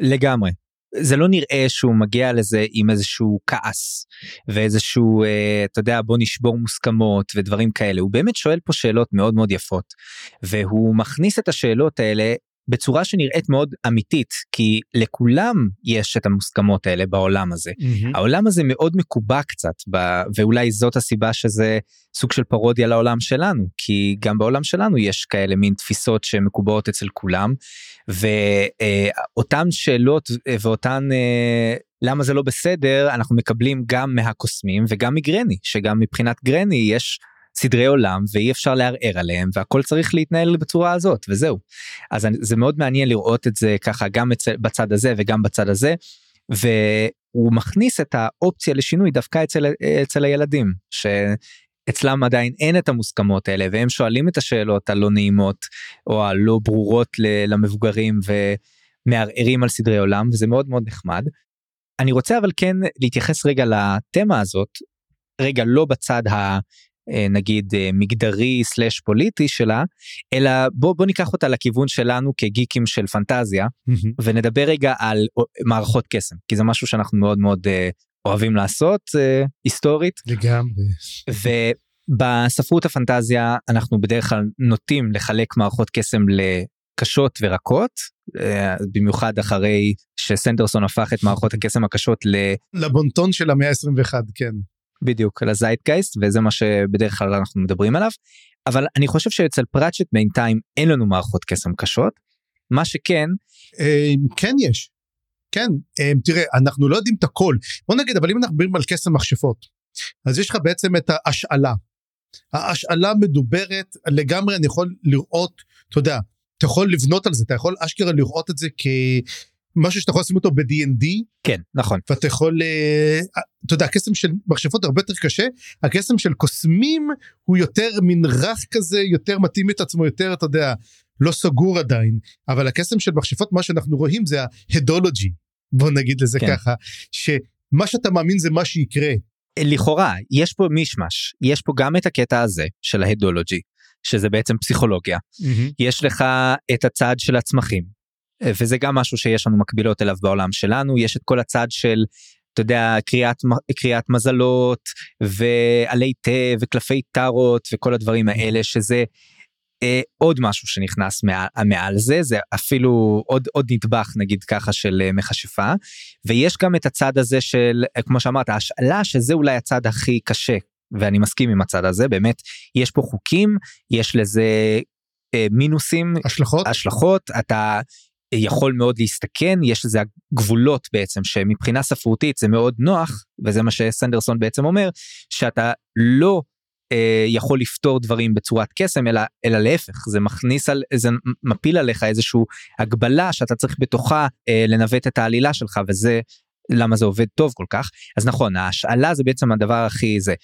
לגמרי זה לא נראה שהוא מגיע לזה עם איזשהו כעס ואיזשהו אה, אתה יודע בוא נשבור מוסכמות ודברים כאלה. הוא באמת שואל פה שאלות מאוד מאוד יפות והוא מכניס את השאלות האלה בצורה שנראית מאוד אמיתית כי לכולם יש את המוסכמות האלה בעולם הזה. העולם הזה מאוד מקובע קצת ב... ואולי זאת הסיבה שזה סוג של פרודיה לעולם שלנו כי גם בעולם שלנו יש כאלה מין תפיסות שמקובעות אצל כולם ואותן שאלות ואותן אה, למה זה לא בסדר אנחנו מקבלים גם מהקוסמים וגם מגרני שגם מבחינת גרני יש. סדרי עולם ואי אפשר לערער עליהם והכל צריך להתנהל בצורה הזאת וזהו. אז זה מאוד מעניין לראות את זה ככה גם בצד הזה וגם בצד הזה. והוא מכניס את האופציה לשינוי דווקא אצל, אצל הילדים שאצלם עדיין אין את המוסכמות האלה והם שואלים את השאלות הלא נעימות או הלא ברורות למבוגרים ומערערים על סדרי עולם וזה מאוד מאוד נחמד. אני רוצה אבל כן להתייחס רגע לתמה הזאת רגע לא בצד ה... אה, נגיד אה, מגדרי סלאש פוליטי שלה אלא בוא בוא ניקח אותה לכיוון שלנו כגיקים של פנטזיה ונדבר רגע על מערכות קסם כי זה משהו שאנחנו מאוד מאוד אה, אוהבים לעשות היסטורית. לגמרי. ובספרות הפנטזיה אנחנו בדרך כלל נוטים לחלק מערכות קסם לקשות ורקות במיוחד אחרי שסנדרסון הפך את מערכות הקסם הקשות ל... לבונטון של המאה ה-21 כן. בדיוק לזייטגייסט וזה מה שבדרך כלל אנחנו מדברים עליו. אבל אני חושב שאצל פראצ'ט בינתיים אין לנו מערכות קסם קשות. מה שכן אמ, כן יש. כן אמ, תראה אנחנו לא יודעים את הכל. בוא נגיד אבל אם אנחנו מדברים על קסם מכשפות אז יש לך בעצם את ההשאלה. ההשאלה מדוברת לגמרי אני יכול לראות אתה יודע אתה יכול לבנות על זה אתה יכול אשכרה לראות את זה כ... משהו שאתה יכול לשים אותו ב-D&D. כן, נכון. ואתה יכול, אה, אתה יודע, הקסם של מכשפות הרבה יותר קשה, הקסם של קוסמים הוא יותר מין רך כזה, יותר מתאים את עצמו, יותר, אתה יודע, לא סגור עדיין, אבל הקסם של מכשפות, מה שאנחנו רואים זה ההדולוגי, בוא נגיד לזה כן. ככה, שמה שאתה מאמין זה מה שיקרה. לכאורה, יש פה מישמש, יש פה גם את הקטע הזה של ההדולוגי, שזה בעצם פסיכולוגיה, mm-hmm. יש לך את הצד של הצמחים, וזה גם משהו שיש לנו מקבילות אליו בעולם שלנו. יש את כל הצד של אתה יודע קריאת קריאת מזלות ועלי תה וקלפי טארות וכל הדברים האלה שזה אה, עוד משהו שנכנס מעל, מעל זה. זה אפילו עוד עוד נדבך נגיד ככה של אה, מכשפה. ויש גם את הצד הזה של אה, כמו שאמרת השאלה שזה אולי הצד הכי קשה ואני מסכים עם הצד הזה באמת יש פה חוקים יש לזה אה, מינוסים השלכות? השלכות. אתה יכול מאוד להסתכן יש לזה גבולות בעצם שמבחינה ספרותית זה מאוד נוח וזה מה שסנדרסון בעצם אומר שאתה לא אה, יכול לפתור דברים בצורת קסם אלא אלא להפך זה מכניס על זה מפיל עליך איזשהו הגבלה שאתה צריך בתוכה אה, לנווט את העלילה שלך וזה למה זה עובד טוב כל כך. אז נכון ההשאלה זה בעצם הדבר הכי זה.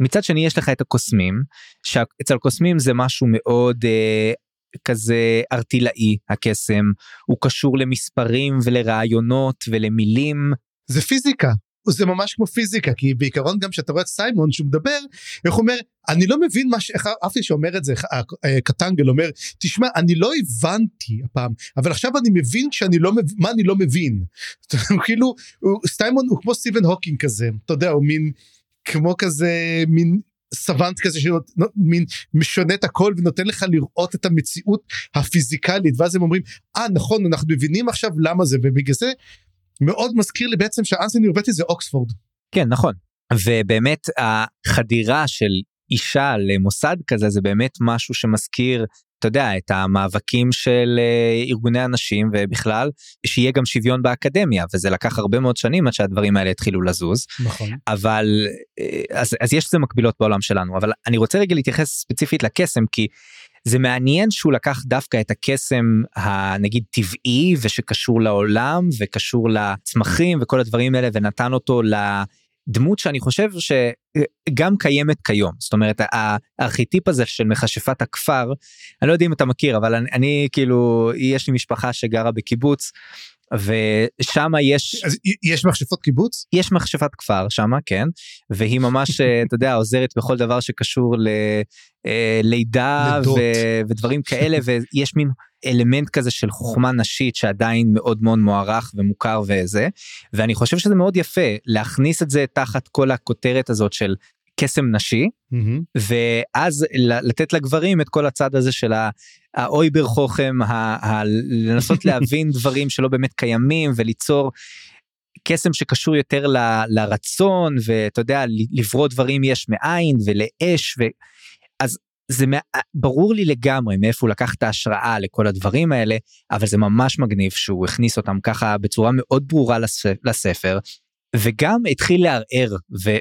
מצד שני יש לך את הקוסמים שאצל קוסמים זה משהו מאוד אה, כזה ארטילאי הקסם. הוא קשור למספרים ולרעיונות ולמילים. זה פיזיקה. זה ממש כמו פיזיקה כי בעיקרון גם כשאתה רואה את סיימון שהוא מדבר איך הוא אומר אני לא מבין מה אף שאומר את זה אה, קטנגל אומר תשמע אני לא הבנתי הפעם אבל עכשיו אני מבין שאני לא מבין מה אני לא מבין? <laughs> כאילו סיימון הוא כמו סטיבן הוקינג כזה אתה יודע הוא מין כמו כזה מין סוונט כזה שמין משנה את הכל ונותן לך לראות את המציאות הפיזיקלית ואז הם אומרים אה ah, נכון אנחנו מבינים עכשיו למה זה ובגלל זה מאוד מזכיר לי בעצם שאנסני אורבטי זה אוקספורד. כן נכון ובאמת החדירה של אישה למוסד כזה זה באמת משהו שמזכיר אתה יודע את המאבקים של אה, ארגוני הנשים ובכלל שיהיה גם שוויון באקדמיה וזה לקח הרבה מאוד שנים עד שהדברים האלה התחילו לזוז. נכון. אבל אה, אז, אז יש לזה מקבילות בעולם שלנו אבל אני רוצה רגע להתייחס ספציפית לקסם כי זה מעניין שהוא לקח דווקא את הקסם הנגיד טבעי ושקשור לעולם וקשור לצמחים וכל הדברים האלה ונתן אותו ל... דמות שאני חושב שגם קיימת כיום. זאת אומרת הארכיטיפ הזה של מכשפת הכפר אני לא יודע אם אתה מכיר אבל אני, אני כאילו יש לי משפחה שגרה בקיבוץ ושם יש אז יש מכשפות קיבוץ? יש מכשפת כפר שמה כן והיא ממש אתה יודע עוזרת בכל דבר שקשור ללידה ו, ודברים כאלה ויש מין אלמנט כזה של חוכמה נשית שעדיין מאוד מאוד מוערך ומוכר וזה ואני חושב שזה מאוד יפה להכניס את זה תחת כל הכותרת הזאת של קסם נשי מהמם. ואז לתת לגברים את כל הצד הזה של האויבר חוכם, ה- ה- לנסות <laughs> להבין דברים שלא באמת קיימים וליצור קסם שקשור יותר ל- לרצון ואתה יודע לברוא דברים יש מאין ולאש ו... אז זה מה- ברור לי לגמרי מאיפה הוא לקח את ההשראה לכל הדברים האלה אבל זה ממש מגניב שהוא הכניס אותם ככה בצורה מאוד ברורה לס- לספר וגם התחיל לערער ו-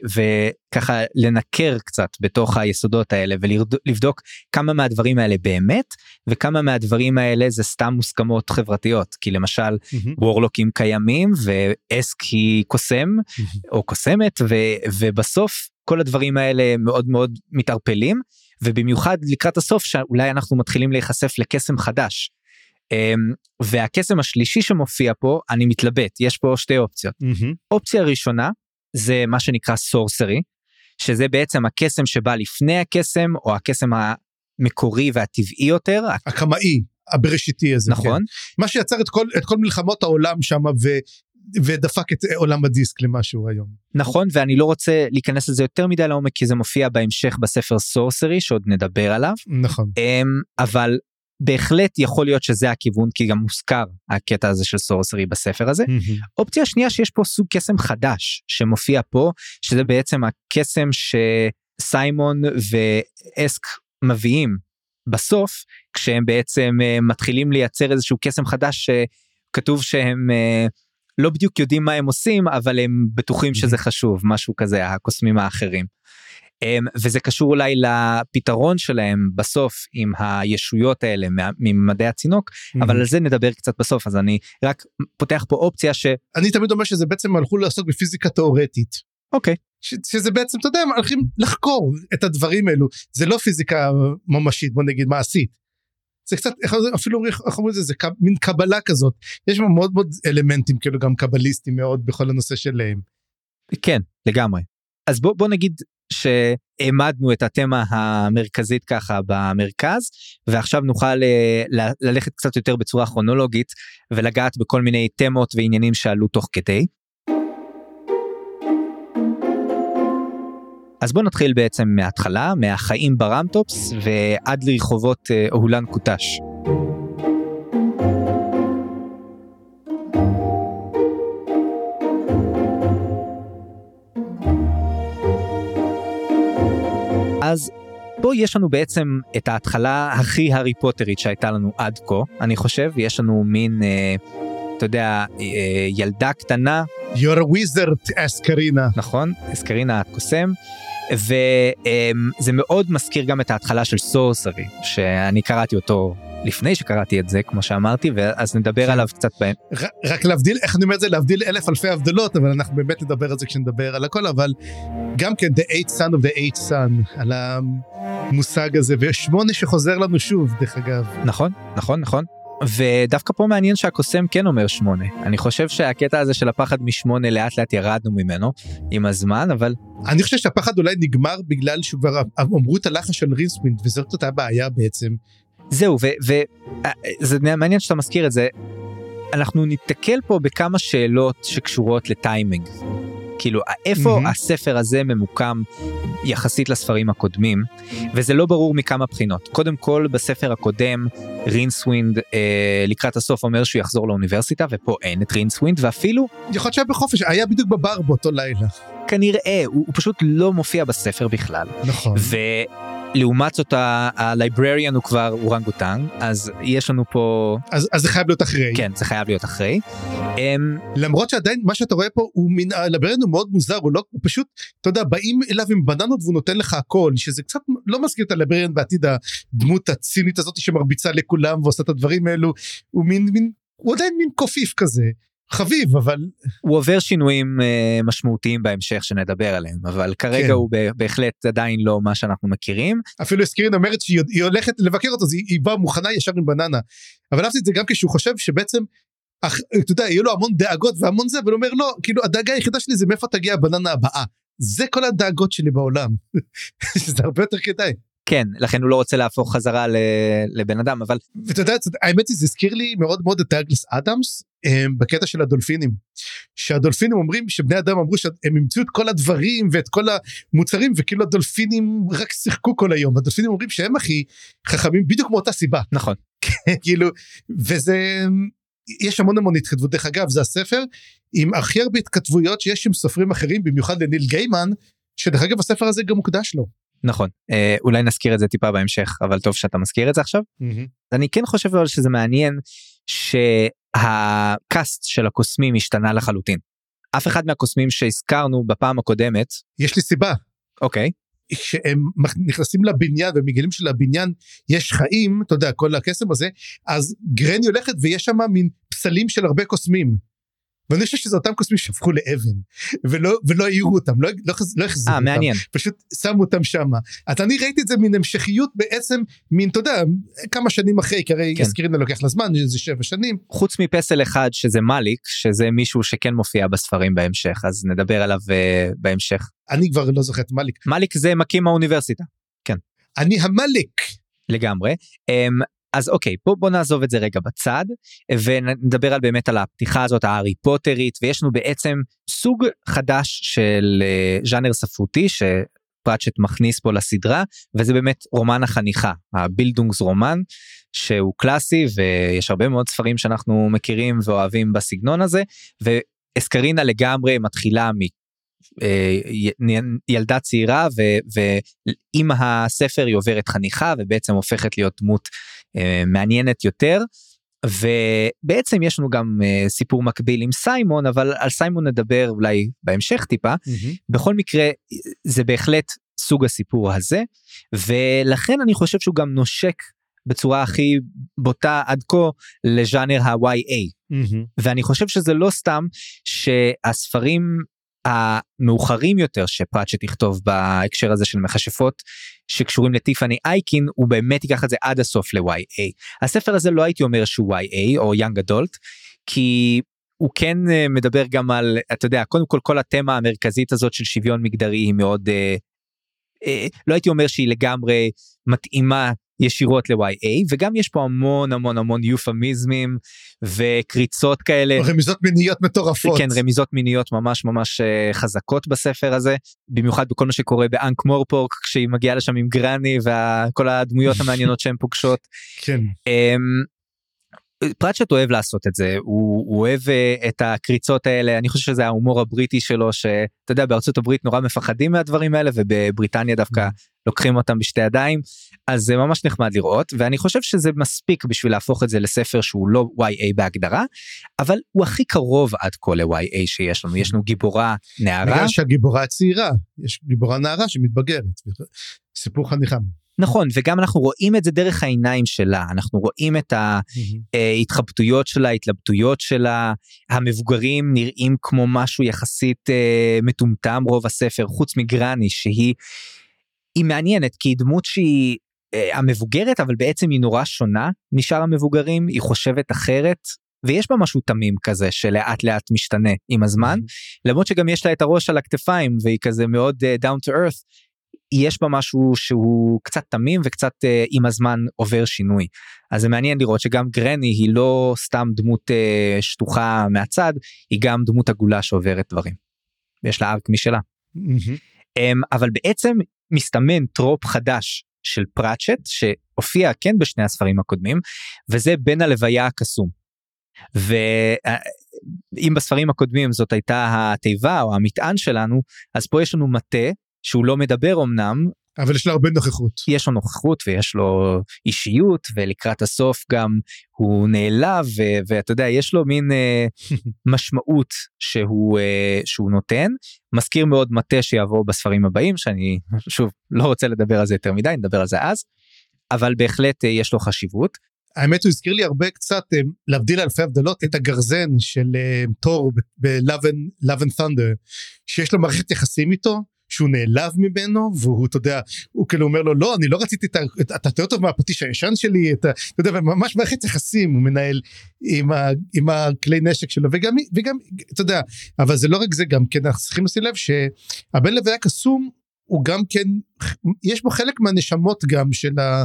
וככה לנקר קצת בתוך היסודות האלה ולבדוק כמה מהדברים האלה באמת וכמה מהדברים האלה זה סתם מוסכמות חברתיות כי למשל מהמם. וורלוקים קיימים ואסק היא קוסם או קוסמת ו- ובסוף כל הדברים האלה מאוד מאוד מתערפלים ובמיוחד לקראת הסוף שאולי אנחנו מתחילים להיחשף לקסם חדש. אמ, והקסם השלישי שמופיע פה אני מתלבט יש פה שתי אופציות מהמם. אופציה ראשונה זה מה שנקרא סורסרי שזה בעצם הקסם שבא לפני הקסם או הקסם המקורי והטבעי יותר הקמאי הבראשיתי הזה. נכון כן. מה שיצר את כל, את כל מלחמות העולם שם ו, ודפק את עולם הדיסק למה שהוא היום. נכון ואני לא רוצה להיכנס לזה יותר מדי לעומק כי זה מופיע בהמשך בספר סורסרי שעוד נדבר עליו נכון. אמ, אבל בהחלט יכול להיות שזה הכיוון כי גם מוזכר הקטע הזה של סורסרי בספר הזה. מהמם. אופציה שנייה שיש פה סוג קסם חדש שמופיע פה שזה בעצם הקסם שסיימון ואסק מביאים בסוף כשהם בעצם אה, מתחילים לייצר איזשהו קסם חדש שכתוב שהם אה, לא בדיוק יודעים מה הם עושים אבל הם בטוחים שזה חשוב משהו כזה הקוסמים האחרים. אמ, וזה קשור אולי לפתרון שלהם בסוף עם הישויות האלה ממדעי הצינוק אבל על זה נדבר קצת בסוף אז אני רק פותח פה אופציה ש... אני תמיד אומר שזה בעצם הלכו לעסוק בפיזיקה תיאורטית. אוקיי ש, שזה בעצם אתה יודע הם הולכים לחקור את הדברים האלו זה לא פיזיקה ממשית בוא נגיד מעשית. זה קצת אפילו איך אומרים את זה זה קב- מין קבלה כזאת יש שם מאוד מאוד אלמנטים כאילו גם קבליסטים מאוד בכל הנושא שלהם. כן לגמרי אז בוא בוא נגיד שהעמדנו את התמה המרכזית ככה במרכז ועכשיו נוכל אה, ל- ללכת קצת יותר בצורה כרונולוגית ולגעת בכל מיני תמות ועניינים שעלו תוך כדי. אז בוא נתחיל בעצם מההתחלה מהחיים ברמטופס ועד לרחובות אה, אהולן קוטש. אז פה יש לנו בעצם את ההתחלה הכי הארי פוטרית שהייתה לנו עד כה, אני חושב, יש לנו מין, אה, אתה יודע, אה, ילדה קטנה, You're a wizard אסקרינה. נכון? אסקרינה הקוסם, וזה מאוד מזכיר גם את ההתחלה של סורסרי, שאני קראתי אותו לפני שקראתי את זה, כמו שאמרתי, ואז נדבר עליו קצת בהם. רק להבדיל איך אני אומר את זה להבדיל אלף אלפי הבדלות אבל אנחנו באמת נדבר על זה כשנדבר על הכל אבל גם כן the eight son of the eight son על המושג הזה ושמונה שחוזר לנו שוב דרך אגב. נכון, נכון, נכון. ודווקא פה מעניין שהקוסם כן אומר שמונה. אני חושב שהקטע הזה של הפחד משמונה לאט לאט ירדנו ממנו עם הזמן, אבל אני חושב שהפחד אולי נגמר בגלל שכבר אמרו את הלחש של רינסווינד וזאת אותה בעיה בעצם. זהו, וזה מעניין שאתה מזכיר את זה. אנחנו ניתקל פה בכמה שאלות שקשורות לטיימינג. כאילו, איפה mm-hmm. הספר הזה ממוקם יחסית לספרים הקודמים, וזה לא ברור מכמה בחינות. קודם כל, בספר הקודם, רינסווינד אה, לקראת הסוף אומר שהוא יחזור לאוניברסיטה, ופה אין את רינסווינד, ואפילו יכול להיות שהיה בחופש היה בדיוק בבר באותו לילה. כנראה, הוא, הוא פשוט לא מופיע בספר בכלל. נכון. ולעומת זאת, ה librarian הוא כבר אורנגוטנג, אז יש לנו פה, אז, אז זה חייב להיות אחרי. כן, זה חייב להיות אחרי. אמ, למרות שעדיין מה שאתה רואה פה הוא מן ה librarian הוא מאוד מוזר הוא לא הוא פשוט אתה יודע באים אליו עם בננות והוא נותן לך הכל שזה קצת לא מזכיר את הלברן בעתיד הדמות הצינית הזאת שמרביצה לכולם ועושה את הדברים האלו הוא מין מין הוא עדיין מין קופיף כזה חביב אבל הוא עובר שינויים אה, משמעותיים בהמשך שנדבר עליהם, אבל כרגע כן. הוא בהחלט עדיין לא מה שאנחנו מכירים. אפילו אסקרין אומרת שהיא היא הולכת לבקר אותו אז היא, היא באה מוכנה ישר עם בננה אבל אהבתי את זה גם כשהוא חושב שבעצם. אך, אתה יודע, יהיו לו המון דאגות והמון זה, אבל הוא אומר לא, כאילו הדאגה היחידה שלי זה מאיפה תגיע הבננה הבאה. זה כל הדאגות שלי בעולם. <laughs> שזה הרבה יותר כדאי. כן לכן הוא לא רוצה להפוך חזרה לבן אדם אבל ואתה יודע, האמת היא זה הזכיר לי מאוד מאוד את דאגלס אדמס בקטע של הדולפינים. שהדולפינים אומרים שבני אדם אמרו שהם המציאו את כל הדברים ואת כל המוצרים וכאילו הדולפינים רק שיחקו כל היום. הדולפינים אומרים שהם הכי חכמים בדיוק מאותה סיבה. נכון. כאילו וזה יש המון המון התכתבות. דרך אגב זה הספר עם הכי הרבה התכתבויות שיש עם סופרים אחרים במיוחד לניל גיימן שדרך אגב הספר הזה גם מוקדש לו. נכון. אה, אולי נזכיר את זה טיפה בהמשך אבל טוב שאתה מזכיר את זה עכשיו. אני כן חושב שזה מעניין שהקאסט של הקוסמים השתנה לחלוטין. אף אחד מהקוסמים שהזכרנו בפעם הקודמת יש לי סיבה אוקיי כשהם מכ- נכנסים לבניין ומגלים שלבניין יש חיים אתה יודע כל הקסם הזה אז גרני הולכת ויש שם מין פסלים של הרבה קוסמים. ואני חושב שזה אותם קוסמים שהפכו לאבן ולא ולא העירו אותם לא לא, לא החזירו אה אותם. מעניין. פשוט שמו אותם שמה. אז אני ראיתי את זה מין המשכיות בעצם מין אתה יודע כמה שנים אחרי כי הרי כן. הזכירנה לוקח לה זמן זה שבע שנים. חוץ מפסל אחד שזה מאליק שזה מישהו שכן מופיע בספרים בהמשך אז נדבר עליו uh, בהמשך. אני כבר לא זוכר את מאליק. מאליק זה מקים האוניברסיטה. אני המאליק. לגמרי. Um, אז אוקיי בוא בוא נעזוב את זה רגע בצד ונדבר על באמת על הפתיחה הזאת הארי פוטרית ויש לנו בעצם סוג חדש של uh, ז'אנר ספרותי שפראצ'ט מכניס פה לסדרה וזה באמת רומן החניכה הבילדונגס רומן שהוא קלאסי ויש הרבה מאוד ספרים שאנחנו מכירים ואוהבים בסגנון הזה ואסקרינה לגמרי מתחילה מ... אה, ילדה צעירה ועם הספר היא עוברת חניכה ובעצם הופכת להיות דמות מעניינת יותר. ובעצם יש לנו גם אה, סיפור מקביל עם סיימון אבל על סיימון נדבר אולי בהמשך טיפה. בכל מקרה זה בהחלט סוג הסיפור הזה ולכן אני חושב שהוא גם נושק בצורה הכי בוטה עד כה לז'אנר ה-YA ואני חושב שזה לא סתם שהספרים המאוחרים יותר שפראצ'ט יכתוב בהקשר הזה של מכשפות שקשורים לטיפאני אייקין הוא באמת ייקח את זה עד הסוף ל-YA. הספר הזה לא הייתי אומר שהוא YA או young adult כי הוא כן אה, מדבר גם על אתה יודע קודם כל כל התמה המרכזית הזאת של שוויון מגדרי היא מאוד אה, אה, לא הייתי אומר שהיא לגמרי מתאימה ישירות ל-YA וגם יש פה המון המון המון יופמיזמים וקריצות כאלה. רמיזות מיניות מטורפות. כן רמיזות מיניות ממש ממש אה, חזקות בספר הזה במיוחד בכל מה שקורה באנק מורפורק כשהיא מגיעה לשם עם גרני וכל הדמויות המעניינות שהן פוגשות. כן. אמ, פרצ'ט אוהב לעשות את זה הוא, הוא אוהב אה, את הקריצות האלה אני חושב שזה ההומור הבריטי שלו שאתה יודע בארצות הברית נורא מפחדים מהדברים האלה ובבריטניה דווקא לוקחים אותם בשתי ידיים אז זה ממש נחמד לראות ואני חושב שזה מספיק בשביל להפוך את זה לספר שהוא לא YA בהגדרה אבל הוא הכי קרוב עד כה ל-YA שיש לנו יש לנו גיבורה נערה בגלל שהגיבורה הצעירה יש גיבורה נערה שמתבגרת. סיפור חניכה. נכון וגם אנחנו רואים את זה דרך העיניים שלה אנחנו רואים את ההתחבטויות שלה התלבטויות שלה המבוגרים נראים כמו משהו יחסית אה, מטומטם רוב הספר חוץ מגרני שהיא היא מעניינת כי היא דמות שהיא אה, המבוגרת אבל בעצם היא נורא שונה משאר המבוגרים היא חושבת אחרת ויש בה משהו תמים כזה שלאט לאט משתנה עם הזמן למרות שגם יש לה את הראש על הכתפיים והיא כזה מאוד uh, down to earth יש בה משהו שהוא קצת תמים וקצת uh, עם הזמן עובר שינוי אז זה מעניין לראות שגם גרני היא לא סתם דמות uh, שטוחה מהצד היא גם דמות עגולה שעוברת דברים. יש לה arc משלה. אמ, אבל בעצם מסתמן trope חדש של פראצ'ט שהופיע כן בשני הספרים הקודמים וזה בן הלוויה הקסום. ואם בספרים הקודמים זאת הייתה התיבה או המטען שלנו אז פה יש לנו מטה שהוא לא מדבר אמנם אבל יש לו הרבה נוכחות. יש לו נוכחות ויש לו אישיות ולקראת הסוף גם הוא נעלב ו- ואתה יודע יש לו מין אה, <laughs> משמעות שהוא uh, שהוא נותן מזכיר מאוד מטה שיבוא בספרים הבאים שאני שוב לא רוצה לדבר על זה יותר מדי נדבר על זה אז אבל בהחלט uh, יש לו חשיבות. האמת הוא הזכיר לי הרבה קצת להבדיל אלפי הבדלות את הגרזן של תור and Thunder שיש לו מערכת יחסים איתו שהוא נעלב ממנו והוא אתה יודע הוא כאילו אומר לו לא אני לא רציתי את אתה יותר טוב מהפטיש הישן שלי את אתה יודע ממש מערכת יחסים הוא מנהל עם, ה, עם הכלי נשק שלו וגם וגם אתה יודע אבל זה לא רק זה גם כן אנחנו צריכים לשים לב שהבן לוויה קסום הוא גם כן יש בו חלק מהנשמות גם של, ה,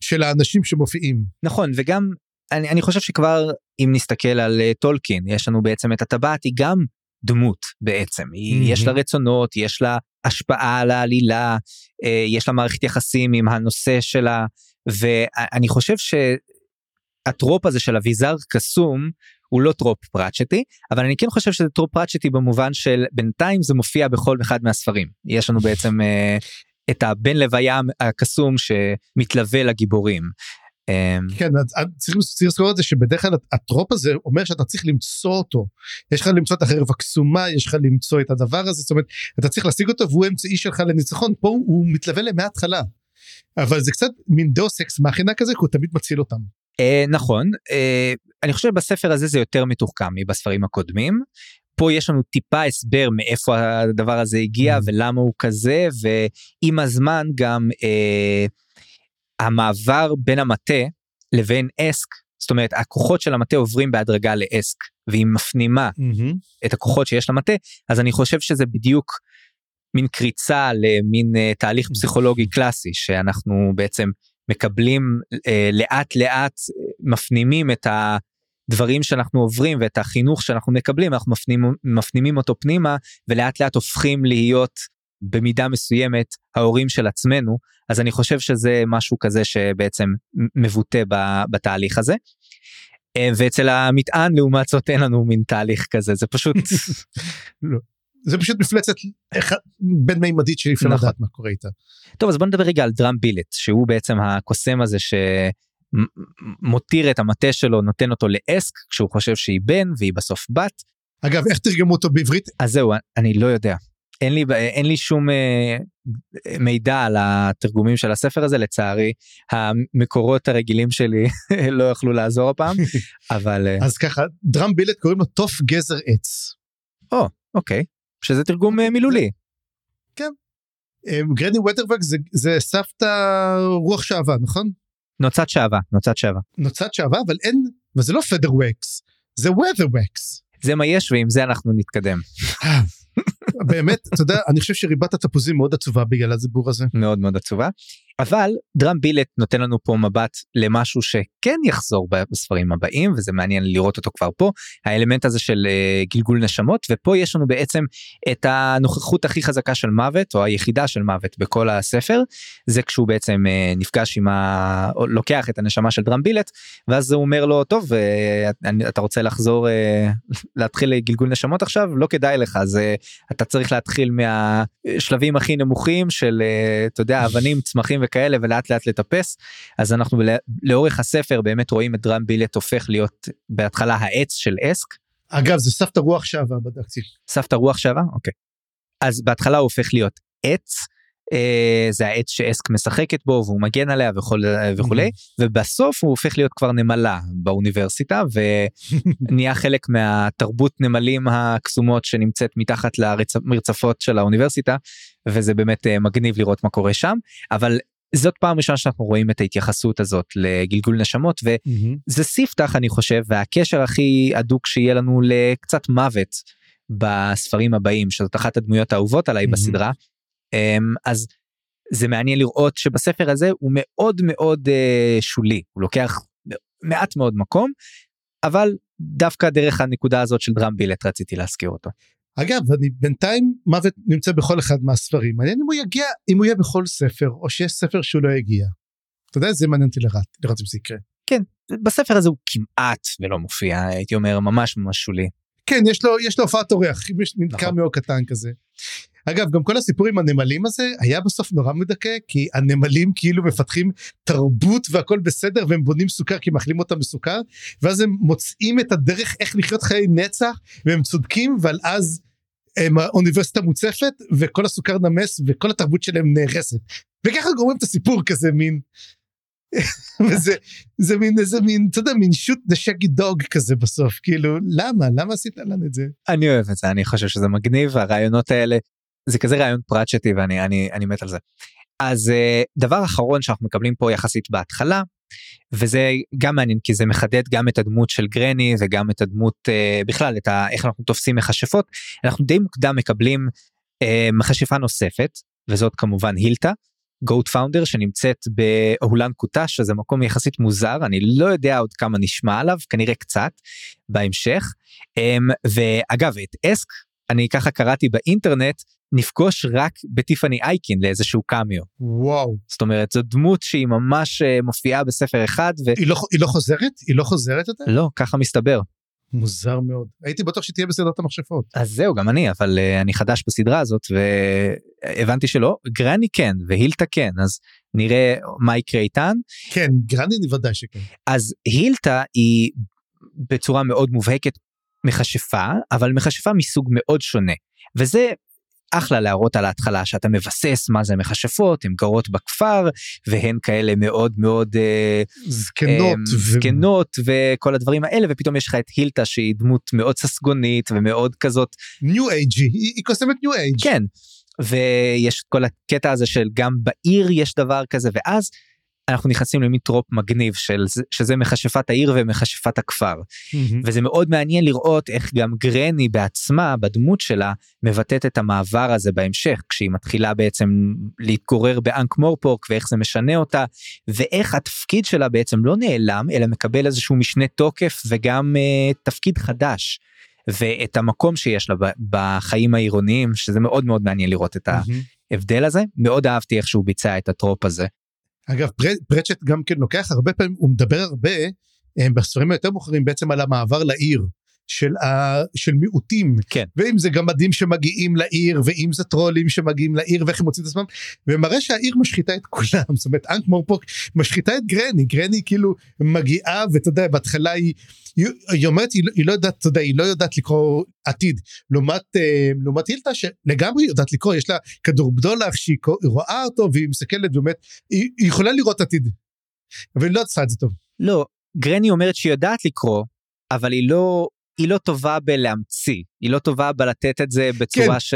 של האנשים שמופיעים. נכון וגם אני, אני חושב שכבר אם נסתכל על uh, טולקין יש לנו בעצם את הטבעת היא גם דמות בעצם mm-hmm. יש לה רצונות יש לה השפעה על העלילה uh, יש לה מערכת יחסים עם הנושא שלה ואני חושב שה trope הזה של אביזר קסום הוא לא trope פראצ'טי אבל אני כן חושב שזה trope פראצ'טי במובן של בינתיים זה מופיע בכל אחד מהספרים יש לנו בעצם אה, את הבן לוויה הקסום שמתלווה לגיבורים. אמ, כן צריך לזכור את זה שבדרך כלל ה trope הזה אומר שאתה צריך למצוא אותו יש לך למצוא את החרב הקסומה יש לך למצוא את הדבר הזה זאת אומרת אתה צריך להשיג אותו והוא אמצעי שלך לניצחון פה הוא מתלווה מההתחלה אבל זה קצת מין דוס אקס מאכינה כזה כי הוא תמיד מציל אותם. אה, נכון אה, אני חושב בספר הזה זה יותר מתוחכם מבספרים הקודמים. פה יש לנו טיפה הסבר מאיפה הדבר הזה הגיע mm. ולמה הוא כזה ועם הזמן גם אה, המעבר בין המטה לבין אסק זאת אומרת הכוחות של המטה עוברים בהדרגה לאסק והיא מפנימה mm-hmm. את הכוחות שיש למטה אז אני חושב שזה בדיוק מין קריצה למין uh, תהליך פסיכולוגי קלאסי שאנחנו בעצם מקבלים uh, לאט לאט מפנימים את הדברים שאנחנו עוברים ואת החינוך שאנחנו מקבלים אנחנו מפנימים, מפנימים אותו פנימה ולאט לאט הופכים להיות במידה מסוימת ההורים של עצמנו אז אני חושב שזה משהו כזה שבעצם מבוטא בתהליך הזה. אה, ואצל המטען לעומת זאת אין לנו מין תהליך כזה זה פשוט <laughs> לא. זה פשוט מפלצת בין מימדית שאי אפשר נכון. לדעת מה קורה איתה. טוב אז בוא נדבר רגע על דראם בילט שהוא בעצם הקוסם הזה שמותיר את המטה שלו נותן אותו לאסק כשהוא חושב שהיא בן והיא בסוף בת. אגב איך תרגמו אותו בעברית? אז זהו אני לא יודע אין לי אין לי שום אה, מידע על התרגומים של הספר הזה לצערי המקורות הרגילים שלי <laughs> לא יכלו לעזור הפעם <laughs> אבל אה, אז ככה דראם בילט קוראים לו תוף גזר עץ. או אוקיי שזה תרגום אה, מילולי. כן. אה, גרני ווטרווק זה, זה סבתא רוח שעווה נכון? נוצת שעווה נוצת שעווה. נוצת שעווה אבל אין וזה לא פדר וקס זה וודר וקס. זה מה יש ועם זה אנחנו נתקדם. <laughs> באמת אתה יודע אני חושב שריבת התפוזים מאוד עצובה בגלל הדיבור הזה. מאוד מאוד עצובה אבל דראם בילט נותן לנו פה מבט למשהו שכן יחזור בספרים הבאים וזה מעניין לראות אותו כבר פה האלמנט הזה של uh, גלגול נשמות ופה יש לנו בעצם את הנוכחות הכי חזקה של מוות או היחידה של מוות בכל הספר זה כשהוא בעצם uh, נפגש עם ה... לוקח את הנשמה של דראם בילט ואז הוא אומר לו טוב uh, אתה רוצה לחזור uh, להתחיל גלגול נשמות עכשיו לא כדאי לך uh, אתה צריך להתחיל מהשלבים הכי נמוכים של uh, אתה יודע אבנים צמחים. וכאלה ולאט לאט לטפס אז אנחנו לאורך הספר באמת רואים את דראם בילט הופך להיות בהתחלה העץ של אסק. אגב זה סבתא רוח שעבה בדקתי. סבתא רוח שעבה? אוקיי. אז בהתחלה הוא הופך להיות עץ. אה, זה העץ שאסק משחקת בו והוא מגן עליה וכל, וכולי ובסוף הוא הופך להיות כבר נמלה באוניברסיטה ונהיה <laughs> חלק מהתרבות נמלים הקסומות שנמצאת מתחת למרצפות של האוניברסיטה וזה באמת אה, מגניב לראות מה קורה שם אבל זאת פעם ראשונה שאנחנו רואים את ההתייחסות הזאת לגלגול נשמות וזה ספתח אני חושב והקשר הכי הדוק שיהיה לנו לקצת מוות בספרים הבאים שזאת אחת הדמויות האהובות עליי בסדרה. אמ, אז זה מעניין לראות שבספר הזה הוא מאוד מאוד uh, שולי. הוא לוקח מעט מאוד מקום אבל דווקא דרך הנקודה הזאת של בילט רציתי להזכיר אותו. אגב אני בינתיים מוות נמצא בכל אחד מהספרים מעניין אם הוא יגיע אם הוא יהיה בכל ספר או שיש ספר שהוא לא יגיע. אתה יודע זה מעניין אותי לראות לראות אם זה יקרה. כן בספר הזה הוא כמעט ולא מופיע הייתי אומר ממש ממש שולי. כן יש לו יש לו הופעת אורח יש מין נכון. קאמיו קטן כזה. אגב גם כל הסיפור עם הנמלים הזה היה בסוף נורא מדכא כי הנמלים כאילו מפתחים תרבות והכל בסדר והם בונים סוכר כי מאכלים אותם בסוכר ואז הם מוצאים את הדרך איך לחיות חיי נצח והם צודקים אבל אז הם האוניברסיטה מוצפת וכל הסוכר נמס וכל התרבות שלהם נהרסת וככה גורמים את הסיפור כזה מין. <laughs> וזה זה מין איזה מין אתה יודע מין שוט דה שקי דוג כזה בסוף כאילו למה למה עשית לנו את זה אני אוהב את זה אני חושב שזה מגניב הרעיונות האלה זה כזה רעיון פראצ'טי ואני אני אני מת על זה. אז uh, דבר אחרון שאנחנו מקבלים פה יחסית בהתחלה וזה גם מעניין כי זה מחדד גם את הדמות של גרני וגם את הדמות uh, בכלל את ה, איך אנחנו תופסים מכשפות אנחנו די מוקדם מקבלים uh, מכשפה נוספת וזאת כמובן הילטה. גוט פאונדר שנמצאת באהולן קוטש שזה מקום יחסית מוזר אני לא יודע עוד כמה נשמע עליו כנראה קצת בהמשך אמ, ואגב את אסק אני ככה קראתי באינטרנט נפגוש רק בטיפאני אייקין לאיזשהו קאמיו. וואו. זאת אומרת זו דמות שהיא ממש אה, מופיעה בספר אחד. ו... היא, לא, היא לא חוזרת? היא לא חוזרת יותר? לא, ככה מסתבר. מוזר מאוד. הייתי בטוח שתהיה בסדרת המכשפות. אז זהו, גם אני, אבל uh, אני חדש בסדרה הזאת והבנתי שלא. גרני כן, והילטה כן, אז נראה מה יקרה איתן. כן, גרני ודאי שכן. אז הילטה היא בצורה מאוד מובהקת מכשפה, אבל מכשפה מסוג מאוד שונה. וזה אחלה להראות על ההתחלה שאתה מבסס מה זה מכשפות, הן גרות בכפר והן כאלה מאוד מאוד אה, זקנות, אה, זקנות ו... וכל הדברים האלה ופתאום יש לך את הילטה שהיא דמות מאוד ססגונית ומאוד כזאת. ניו אייג'י, היא, היא קוסמת ניו אייג'. כן. ויש כל הקטע הזה של גם בעיר יש דבר כזה ואז אנחנו נכנסים למין trope מגניב של שזה מכשפת העיר ומכשפת הכפר mm-hmm. וזה מאוד מעניין לראות איך גם גרני בעצמה בדמות שלה מבטאת את המעבר הזה בהמשך כשהיא מתחילה בעצם להתגורר באנק מורפורק ואיך זה משנה אותה ואיך התפקיד שלה בעצם לא נעלם אלא מקבל איזשהו משנה תוקף וגם אה, תפקיד חדש. ואת המקום שיש לה בחיים העירוניים שזה מאוד מאוד מעניין לראות את ההבדל הזה מאוד אהבתי איך שהוא ביצע את הטרופ הזה. אגב פרצ'ט גם כן לוקח הרבה פעמים הוא מדבר הרבה אה, בספרים היותר מאוחרים בעצם על המעבר לעיר של, ה, של מיעוטים. כן. ואם זה גמדים שמגיעים לעיר ואם זה טרולים שמגיעים לעיר ואיך הם מוצאים את עצמם ומראה שהעיר משחיתה את כולם. זאת אומרת אנק מורפוק משחיתה את גרני. גרני כאילו מגיעה ואתה יודע בהתחלה היא היא אומרת היא, היא לא יודעת אתה יודע היא לא יודעת לקרוא עתיד. לעומת אה, לעומת הילטה שלגמרי יודעת לקרוא יש לה כדור בדולח שהיא רואה אותו והיא מסתכלת באמת היא, היא יכולה לראות עתיד. אבל היא לא עושה את זה טוב. לא גרני אומרת שהיא יודעת לקרוא אבל היא לא היא לא טובה בלהמציא, היא לא טובה בלתת את זה בצורה כן. ש...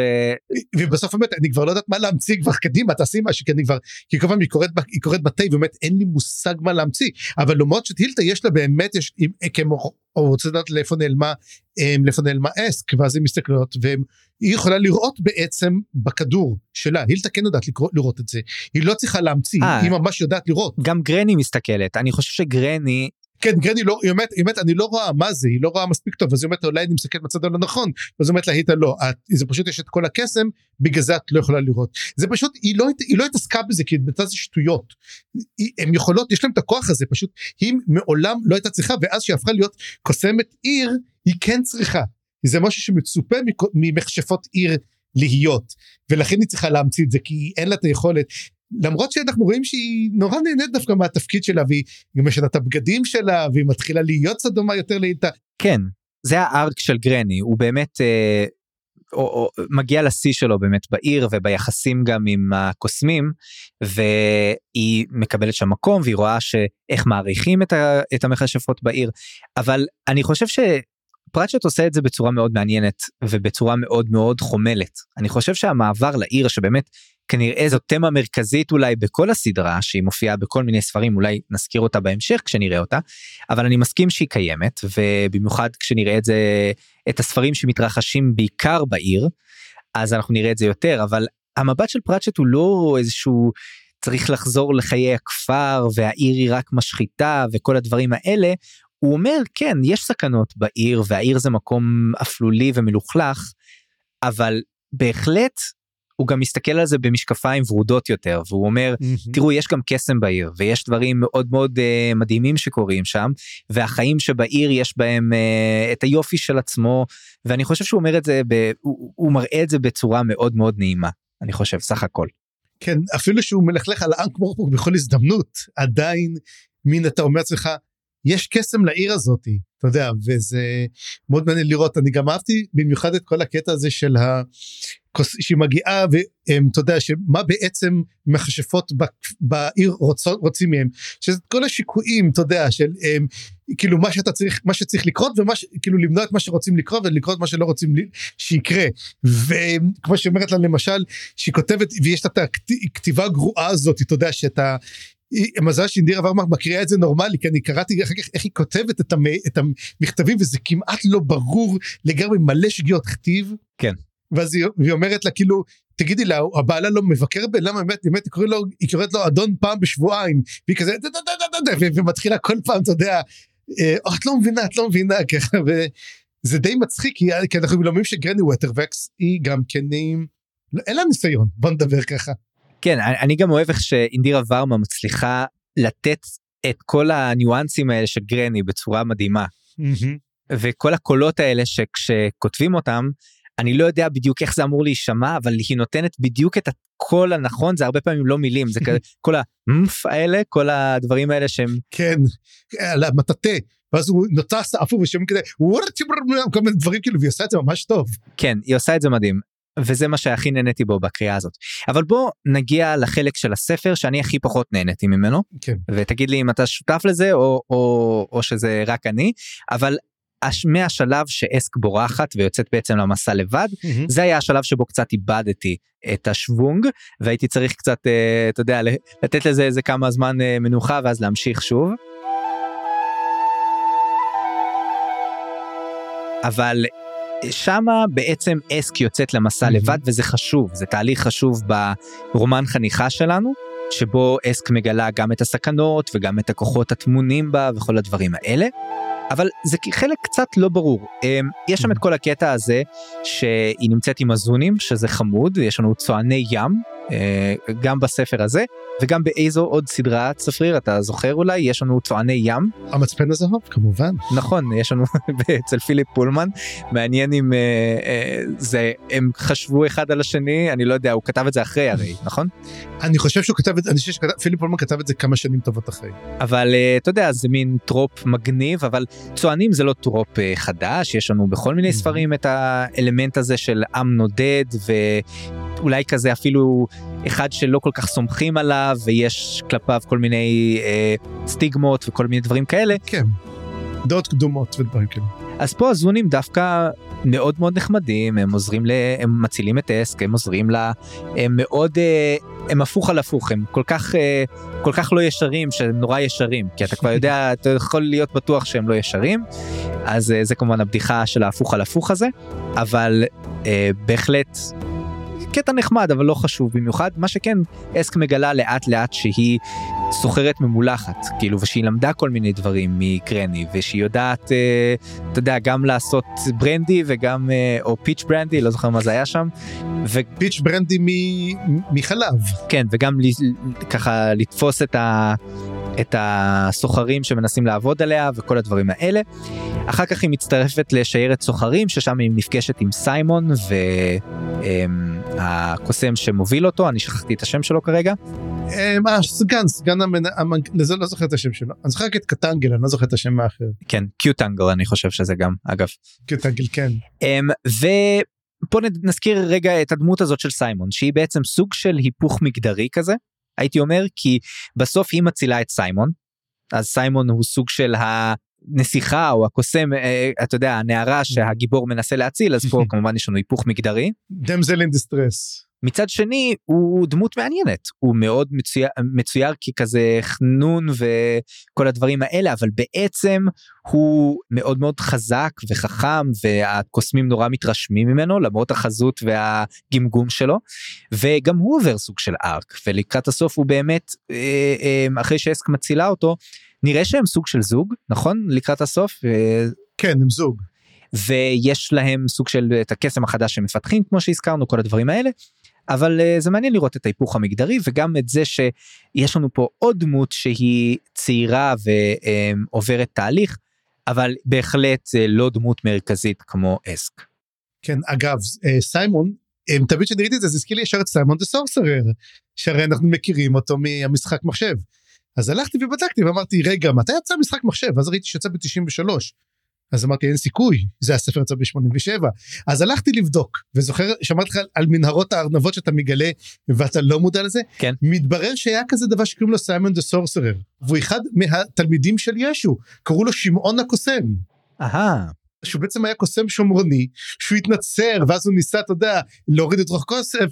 ובסוף באמת אני כבר לא יודעת מה להמציא כבר קדימה תעשי משהו כי אני כבר כי כל פעם היא קוראת היא קוראת בתה ובאמת אין לי מושג מה להמציא אבל למרות שטילטה יש לה באמת יש כמו או רוצה לדעת לאיפה נעלמה לאיפה נעלמה אסק ואז היא מסתכלות והיא יכולה לראות בעצם בכדור שלה הילטה כן יודעת לקרוא, לראות את זה היא לא צריכה להמציא 아, אה. היא ממש יודעת לראות גם גרני מסתכלת אני חושב שגרני כן גרני לא, היא אומרת, היא אומרת אני לא רואה מה זה, היא לא רואה מספיק טוב, אז היא אומרת אולי אני מסתכלת בצד הלא נכון, אז היא אומרת לה היטה לא, את, זה פשוט יש את כל הקסם, בגלל זה את לא יכולה לראות. זה פשוט, היא לא, היא לא התעסקה בזה כי בצד זה שטויות. הן יכולות, יש להם את הכוח הזה, פשוט היא מעולם לא הייתה צריכה, ואז שהיא הפכה להיות קוסמת עיר, היא כן צריכה. זה משהו שמצופה ממכשפות עיר להיות ולכן היא צריכה להמציא את זה כי אין לה את היכולת למרות שאנחנו רואים שהיא נורא נהנית דווקא מהתפקיד שלה והיא משנה את הבגדים שלה והיא מתחילה להיות סדומה יותר לאיתה. כן זה הארק של גרני הוא באמת אה, או, או, מגיע לשיא שלו באמת בעיר וביחסים גם עם הקוסמים והיא מקבלת שם מקום והיא רואה שאיך מעריכים את, ה, את המכשפות בעיר אבל אני חושב ש... פרצ'ט עושה את זה בצורה מאוד מעניינת ובצורה מאוד מאוד חומלת. אני חושב שהמעבר לעיר שבאמת כנראה זו תמה מרכזית אולי בכל הסדרה שהיא מופיעה בכל מיני ספרים אולי נזכיר אותה בהמשך כשנראה אותה אבל אני מסכים שהיא קיימת ובמיוחד כשנראה את זה את הספרים שמתרחשים בעיקר בעיר אז אנחנו נראה את זה יותר אבל המבט של פרצ'ט הוא לא איזשהו צריך לחזור לחיי הכפר והעיר היא רק משחיתה וכל הדברים האלה. הוא אומר כן יש סכנות בעיר והעיר זה מקום אפלולי ומלוכלך אבל בהחלט הוא גם מסתכל על זה במשקפיים ורודות יותר והוא אומר mm-hmm. תראו יש גם קסם בעיר ויש דברים מאוד מאוד uh, מדהימים שקורים שם והחיים שבעיר יש בהם uh, את היופי של עצמו ואני חושב שהוא אומר את זה ב, הוא, הוא מראה את זה בצורה מאוד מאוד נעימה אני חושב סך הכל. כן אפילו שהוא מלכלך על האנק מורפוק בכל הזדמנות עדיין מין אתה אומר לעצמך יש קסם לעיר הזאתי אתה יודע וזה מאוד מעניין לראות אני גם אהבתי במיוחד את כל הקטע הזה של ה... שהיא מגיעה ואתה יודע שמה בעצם מכשפות בעיר רוצות רוצים מהם שזה כל השיקויים אתה יודע של הם, כאילו מה שאתה צריך מה שצריך לקרות ומה כאילו למנוע את מה שרוצים לקרות ולקרות מה שלא רוצים שיקרה וכמו שאומרת לה למשל שהיא כותבת ויש את הכתיבה הגרועה הזאת אתה יודע שאתה מזל שאינדירה ורמאק מקריאה את זה נורמלי כי אני קראתי אחר כך איך היא כותבת את, המ, את המכתבים וזה כמעט לא ברור לגמרי מלא שגיאות כתיב. כן. ואז היא, היא אומרת לה כאילו תגידי לה הבעלה לא מבקר ב... למה באמת באמת היא קוראת לו היא קוראת לו אדון פעם בשבועיים והיא כזה דה, דה, דה, דה, דה, דה, ומתחילה כל פעם אתה יודע אה, "אה, את לא מבינה את לא מבינה <laughs> ככה וזה די מצחיק כי, אנחנו לומדים שגרני וות'רווקס היא גם כן אין לה ניסיון בוא נדבר ככה. כן, אני גם אוהב איך שאינדירה ורמה מצליחה לתת את כל הניואנסים האלה של גרני בצורה מדהימה. וכל הקולות האלה שכשכותבים אותם אני לא יודע בדיוק איך זה אמור להישמע אבל היא נותנת בדיוק את הקול הנכון זה הרבה פעמים לא מילים זה כזה <laughs> כל המף האלה כל הדברים האלה שהם כן על המטאטה ואז הוא נוטס אפור ושומעים כזה כל מיני דברים כאילו והיא עושה את זה ממש טוב. כן היא עושה את זה מדהים וזה מה שהכי נהניתי בו בקריאה הזאת אבל בוא נגיע לחלק של הספר שאני הכי פחות נהניתי ממנו כן. ותגיד לי אם אתה שותף לזה או, או, או שזה רק אני אבל מהשלב שאסק בורחת ויוצאת בעצם למסע לבד זה היה השלב שבו קצת איבדתי את השוונג והייתי צריך קצת אה, אתה יודע לתת לזה איזה כמה זמן אה, מנוחה ואז להמשיך שוב. אבל שמה בעצם אסק יוצאת למסע מהמם. לבד וזה חשוב זה תהליך חשוב ברומן חניכה שלנו שבו אסק מגלה גם את הסכנות וגם את הכוחות הטמונים בה וכל הדברים האלה. אבל זה חלק קצת לא ברור. אמ, יש שם את כל הקטע הזה שהיא נמצאת עם הזונים שזה חמוד יש לנו צועני ים אה, גם בספר הזה וגם באיזו עוד סדרת ספרים אתה זוכר אולי? יש לנו צועני ים. המצפן הזהב כמובן. נכון יש לנו <laughs> אצל פיליפ פולמן. מעניין אם אה, אה, זה הם חשבו אחד על השני אני לא יודע הוא כתב את זה אחרי הרי <laughs> נכון? אני חושב שהוא כתב את זה אני חושב שפיליפ פולמן כתב את זה כמה שנים טובות אחרי. אבל אה, אתה יודע זה מין trope מגניב אבל צוענים זה לא trope אה, חדש יש לנו בכל מיני Mhm. ספרים את האלמנט הזה של עם נודד ואולי כזה אפילו אחד שלא כל כך סומכים עליו ויש כלפיו כל מיני אה, סטיגמות וכל מיני דברים כאלה כן. דעות קדומות ודברים כאלה. אז פה הזונים דווקא מאוד מאוד נחמדים הם עוזרים ל... הם מצילים את אסק הם עוזרים לה הם מאוד אה, הם הפוך על הפוך הם כל כך אה, כל כך לא ישרים שהם נורא ישרים כי אתה כבר <laughs> יודע אתה יכול להיות בטוח שהם לא ישרים אז אה, זה כמובן הבדיחה של ההפוך על הפוך הזה אבל בהחלט. קטע נחמד אבל לא חשוב במיוחד מה שכן אסק מגלה לאט לאט שהיא סוחרת ממולחת כאילו ושהיא למדה כל מיני דברים מקרני ושהיא יודעת אה, אתה יודע גם לעשות ברנדי וגם אה, או פיץ' ברנדי לא זוכר מה זה היה שם פיץ' ברנדי מ- מחלב. וכן וגם ל- ככה לתפוס את ה... את הסוחרים שמנסים לעבוד עליה וכל הדברים האלה. אחר כך היא מצטרפת לשיירת סוחרים ששם היא נפגשת עם סיימון והקוסם שמוביל אותו אני שכחתי את השם שלו כרגע אה, מה, סגן, סגן המנ... המנ- לזה לא זוכר את השם שלו. אני זוכר את קטנגל, אני לא זוכר את השם האחר. כן קיוטנגל אני חושב שזה גם אגב. קטנגל, כן. אמ, ופה נזכיר רגע את הדמות הזאת של סיימון שהיא בעצם סוג של היפוך מגדרי כזה הייתי אומר כי בסוף היא מצילה את סיימון אז סיימון הוא סוג של הנסיכה או הקוסם אה, אתה יודע הנערה שהגיבור מנסה להציל אז פה <laughs> כמובן יש לנו היפוך מגדרי דמזל אין דיסטרס. מצד שני הוא דמות מעניינת הוא מאוד מצויר, מצויר ככזה חנון וכל הדברים האלה אבל בעצם הוא מאוד מאוד חזק וחכם והקוסמים נורא מתרשמים ממנו למרות החזות והגמגום שלו וגם הוא עובר סוג של ארק ולקראת הסוף הוא באמת אה, אה, אחרי שאסק מצילה אותו נראה שהם סוג של זוג נכון לקראת הסוף אה, כן, הם זוג. ויש להם סוג של את הקסם החדש שמפתחים כמו שהזכרנו כל הדברים האלה. אבל uh, זה מעניין לראות את ההיפוך המגדרי וגם את זה שיש לנו פה עוד דמות שהיא צעירה ועוברת תהליך אבל בהחלט לא דמות מרכזית כמו אסק. כן, אגב, אה, סיימון, אה, תמיד כשנראיתי את זה, זה הזכיר לי ישר את סיימון דה סורסרר, שהרי אנחנו מכירים אותו מהמשחק מחשב. אז הלכתי ובדקתי ואמרתי, רגע, מתי יצא משחק מחשב? אז ראיתי שיצא ב-93. אז אמרתי, אין סיכוי, זה הספר יצא ב-87. אז הלכתי לבדוק, וזוכר, שמעתי לך על מנהרות הארנבות שאתה מגלה ואתה לא מודע לזה? כן. מתברר שהיה כזה דבר שקוראים לו סיימון דה סורסרר, והוא אחד מהתלמידים של ישו, קראו לו שמעון הקוסם. אהה שהוא בעצם היה קוסם שומרוני, שהוא התנצר, ואז הוא ניסה, אתה יודע, להוריד את רוח כוסף,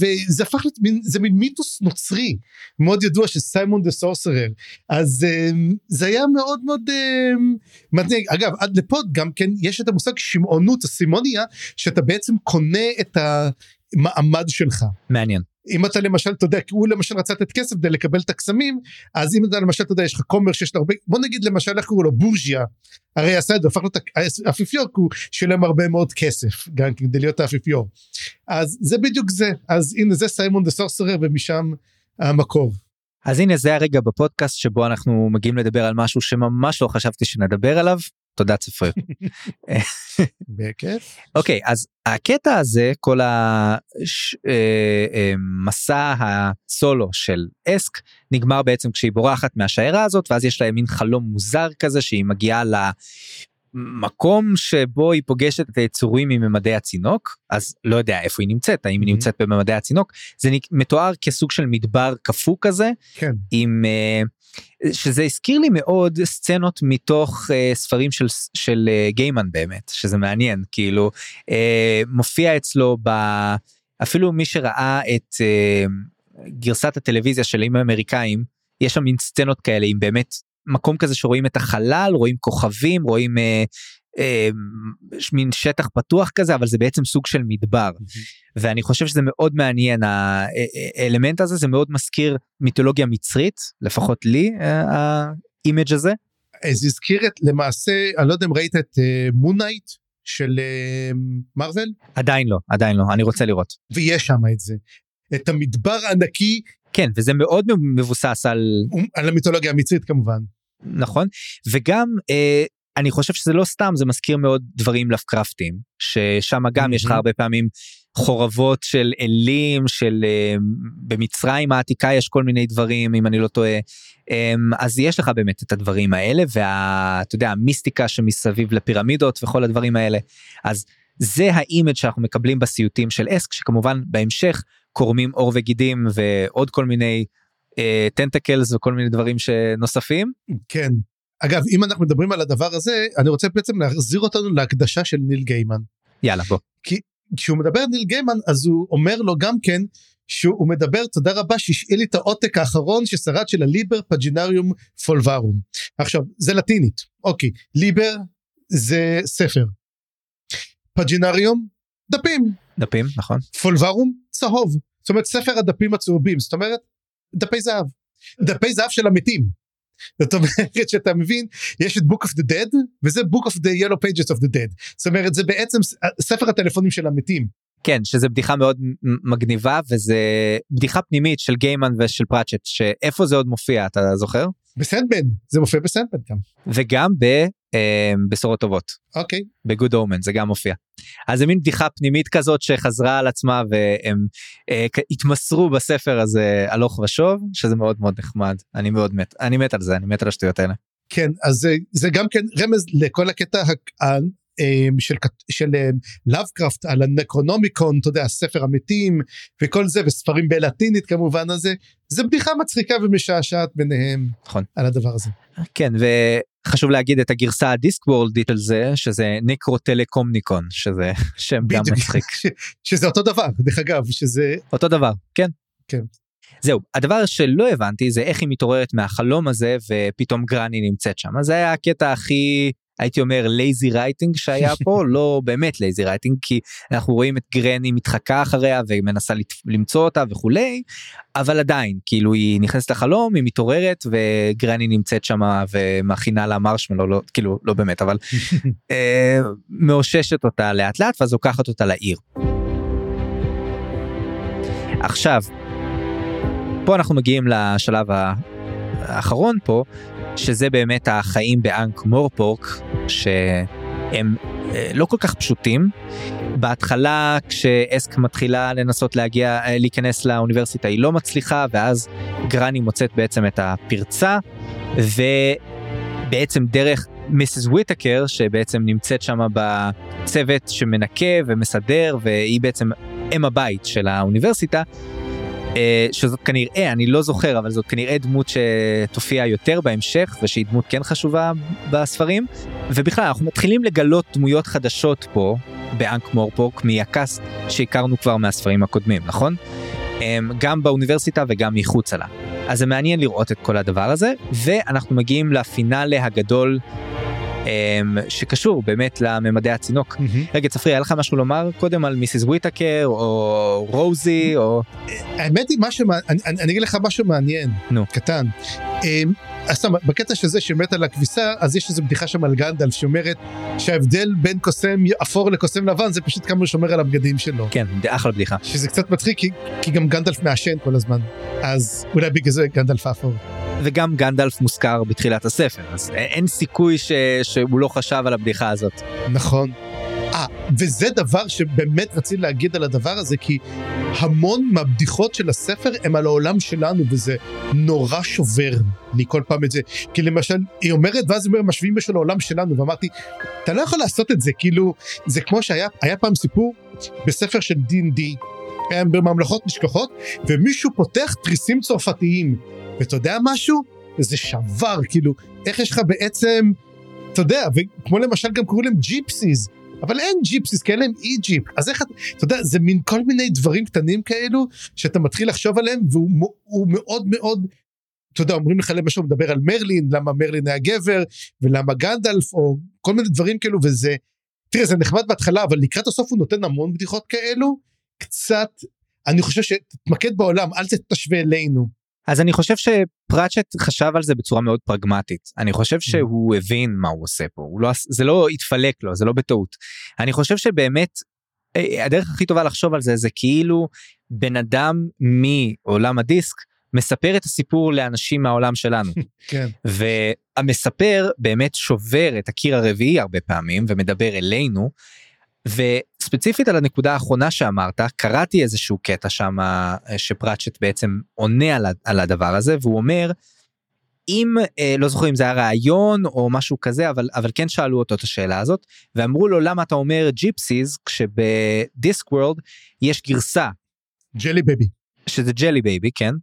וזה הפך להיות מין, זה מין מיתוס נוצרי, מאוד ידוע של סיימון דה סורסרר. אז אמ, זה היה מאוד מאוד אמ, מדהים. אגב, עד לפה גם כן, יש את המושג שמעונות, הסימוניה, שאתה בעצם קונה את המעמד שלך. מעניין. אם אתה למשל, אתה יודע, הוא למשל רצה לתת כסף כדי לקבל את הקסמים, אז אם אתה למשל, אתה יודע, יש לך כומר שיש לו הרבה, בוא נגיד למשל, איך קראו לו, בורג'יה, הרי עשה את זה, הפך להיות האפיפיור, כי הוא שילם הרבה מאוד כסף, גם כדי להיות האפיפיור. אז זה בדיוק זה, אז הנה זה סיימון דה סורסרר, ומשם המקור. אז הנה זה הרגע בפודקאסט שבו אנחנו מגיעים לדבר על משהו שממש לא חשבתי שנדבר עליו, תודה צפריר. בכיף. אוקיי אז הקטע הזה כל המסע אה, אה, הסולו של אסק נגמר בעצם כשהיא בורחת מהשיירה הזאת ואז יש להם מין חלום מוזר כזה שהיא מגיעה למקום שבו היא פוגשת את היצורים מממדי הצינוק אז לא יודע איפה היא נמצאת האם היא נמצאת בממדי הצינוק זה מתואר כסוג של מדבר קפוא כזה כן. עם. Uh, שזה הזכיר לי מאוד סצנות מתוך uh, ספרים של של uh, גיימן באמת שזה מעניין כאילו מופיע אצלו ב... אפילו מי שראה את גרסת הטלוויזיה של אימים אמריקאים יש שם מין סצנות כאלה עם באמת מקום כזה שרואים את החלל רואים כוכבים רואים uh, אה, מין שטח פתוח כזה אבל זה בעצם סוג של מדבר. ואני חושב שזה מאוד מעניין האלמנט הזה זה מאוד מזכיר מיתולוגיה מצרית לפחות לי ה image הזה. זה הזכיר את למעשה אני לא יודע אם ראית את Moon Knight uh, של Marvel uh, עדיין לא עדיין לא אני רוצה לראות. ויש שם את זה. את המדבר הענקי. כן וזה מאוד מבוסס על על המיתולוגיה המצרית כמובן נכון? וגם אה, אני חושב שזה לא סתם זה מזכיר מאוד דברים לפקרפטים ששם גם mm-hmm. יש לך הרבה פעמים חורבות של אלים של uh, במצרים העתיקה יש כל מיני דברים אם אני לא טועה. um, אז יש לך באמת את הדברים האלה ואתה יודע המיסטיקה שמסביב לפירמידות וכל הדברים האלה. אז זה ה image שאנחנו מקבלים בסיוטים של אסק שכמובן בהמשך קורמים עור וגידים ועוד כל מיני tentacles uh, וכל מיני דברים שנוספים. כן אגב אם אנחנו מדברים על הדבר הזה אני רוצה בעצם להחזיר אותנו להקדשה של ניל גיימן. יאללה בוא. כי כשהוא מדבר על ניל גיימן אז הוא אומר לו גם כן שהוא מדבר תודה רבה שהשאיל לי את העותק האחרון ששרד של ה Liber Paginarum Fulvarum. עכשיו זה לטינית אוקיי ליבר זה ספר. פג'ינריום דפים. דפים נכון. פולברום צהוב. זאת אומרת ספר הדפים הצהובים זאת אומרת דפי זהב. דפי זהב של המתים. זאת אומרת שאתה מבין יש את book of the dead וזה book of the yellow pages of the dead זאת אומרת זה בעצם ספר הטלפונים של המתים. כן שזה בדיחה מאוד מגניבה וזה בדיחה פנימית של גיימן ושל פראצ'ט שאיפה זה עוד מופיע אתה זוכר? בסנדבן זה מופיע בסנדבן גם. וגם בבשורות אה, טובות. אוקיי. בגוד אומן זה גם מופיע. אז זה מין בדיחה פנימית כזאת שחזרה על עצמה והם אה, התמסרו בספר הזה הלוך ושוב שזה מאוד מאוד נחמד אני מאוד מת אני מת על זה אני מת על השטויות האלה. כן אז זה, זה גם כן רמז לכל הקטע אמ, של, של לאבקראפט אמ, על הנקרונומיקון, אתה יודע, ספר המתים וכל זה, וספרים בלטינית כמובן, הזה, זה בדיחה מצחיקה ומשעשעת ביניהם נכון. על הדבר הזה. כן, וחשוב להגיד את הגרסה הדיסק וורלדית על זה, שזה נקרוטלקומניקון, שזה שם גם מצחיק. <laughs> שזה אותו דבר, דרך אגב, שזה... אותו דבר, כן. כן. זהו, הדבר שלא הבנתי זה איך היא מתעוררת מהחלום הזה ופתאום גרני נמצאת שם. אז זה היה הקטע הכי הייתי אומר lazy writing שהיה פה <laughs> לא באמת lazy writing כי אנחנו רואים את גרני מתחקה אחריה ומנסה למצוא אותה וכולי אבל עדיין כאילו היא נכנסת לחלום היא מתעוררת וגרני נמצאת שמה ומכינה לה מרשמלו לא כאילו לא באמת אבל <laughs> אה, מאוששת אותה לאט לאט ואז לוקחת אותה לעיר. עכשיו פה אנחנו מגיעים לשלב האחרון פה שזה באמת החיים באנק מורפורק שהם אה, לא כל כך פשוטים. בהתחלה כשאסק מתחילה לנסות להגיע אה, להיכנס לאוניברסיטה היא לא מצליחה ואז גרני מוצאת בעצם את הפרצה ובעצם דרך מיסס וויטקר שבעצם נמצאת שם בצוות שמנקה ומסדר והיא בעצם אם הבית של האוניברסיטה שזאת כנראה, אני לא זוכר, אבל זאת כנראה דמות שתופיע יותר בהמשך, ושהיא דמות כן חשובה בספרים. ובכלל, אנחנו מתחילים לגלות דמויות חדשות פה, באנק מורפוק, מהקאסט שהכרנו כבר מהספרים הקודמים, נכון? אמ, גם באוניברסיטה וגם מחוצה לה. אז זה מעניין לראות את כל הדבר הזה, ואנחנו מגיעים לפינאלה הגדול שקשור באמת לממדי הצינוק. רגע צפרי היה לך משהו לומר קודם על מיסיס וויטקר או רוזי או האמת היא משהו, אני, אני אני אגיד לך משהו מעניין, נו. קטן. אז סתם, בקטע של זה שמת על הכביסה, אז יש איזו בדיחה שם על גנדלף שאומרת שההבדל בין קוסם אפור לקוסם לבן זה פשוט כמה הוא שומר על הבגדים שלו. כן זה אחלה בדיחה שזה קצת מצחיק כי, כי גם גנדלף מעשן כל הזמן, אז אולי בגלל זה גנדלף אפור. וגם גנדלף מוזכר בתחילת הספר אז אין סיכוי ש... שהוא לא חשב על הבדיחה הזאת. נכון. אה, וזה דבר שבאמת רציתי להגיד על הדבר הזה, כי המון מהבדיחות של הספר הם על העולם שלנו, וזה נורא שובר לי כל פעם את זה. כי למשל, היא אומרת, ואז היא אומרת, משווים בשביל העולם שלנו, ואמרתי, אתה לא יכול לעשות את זה, כאילו, זה כמו שהיה היה פעם סיפור בספר של D&D, הם בממלכות נשכחות, ומישהו פותח תריסים צרפתיים, ואתה יודע משהו? זה שבר, כאילו, איך יש לך בעצם, אתה יודע, וכמו למשל גם קוראים להם ג'יפסיס, אבל אין ג'יפסיס, כי אין להם איג'יפ, אז איך, אתה יודע, זה מין כל מיני דברים קטנים כאלו, שאתה מתחיל לחשוב עליהם, והוא מאוד מאוד, אתה יודע, אומרים לך למשל, הוא מדבר על מרלין, למה מרלין היה גבר, ולמה גנדלף, או כל מיני דברים כאלו, וזה, תראה, זה נחמד בהתחלה, אבל לקראת הסוף הוא נותן המון בדיחות כאלו, קצת, אני חושב שתתמקד בעולם, אל תשווה אלינו. אז אני חושב שפראצ'ט חשב על זה בצורה מאוד פרגמטית. אני חושב שהוא הבין מה הוא עושה פה, הוא לא, זה לא התפלק לו, זה לא בטעות. אני חושב שבאמת אה, הדרך הכי טובה לחשוב על זה זה כאילו בן אדם מעולם הדיסק מספר את הסיפור לאנשים מהעולם שלנו. <laughs> כן. והמספר באמת שובר את הקיר הרביעי הרבה פעמים ומדבר אלינו. וספציפית על הנקודה האחרונה שאמרת קראתי איזשהו קטע שם אה, שפראצ'ט בעצם עונה על, על הדבר הזה והוא אומר אם אה, לא זוכר אם זה היה רעיון או משהו כזה אבל אבל כן שאלו אותו את השאלה הזאת ואמרו לו למה אתה אומר Gypsies כשב Discworld יש גרסה jelly baby. שזה jelly baby כן.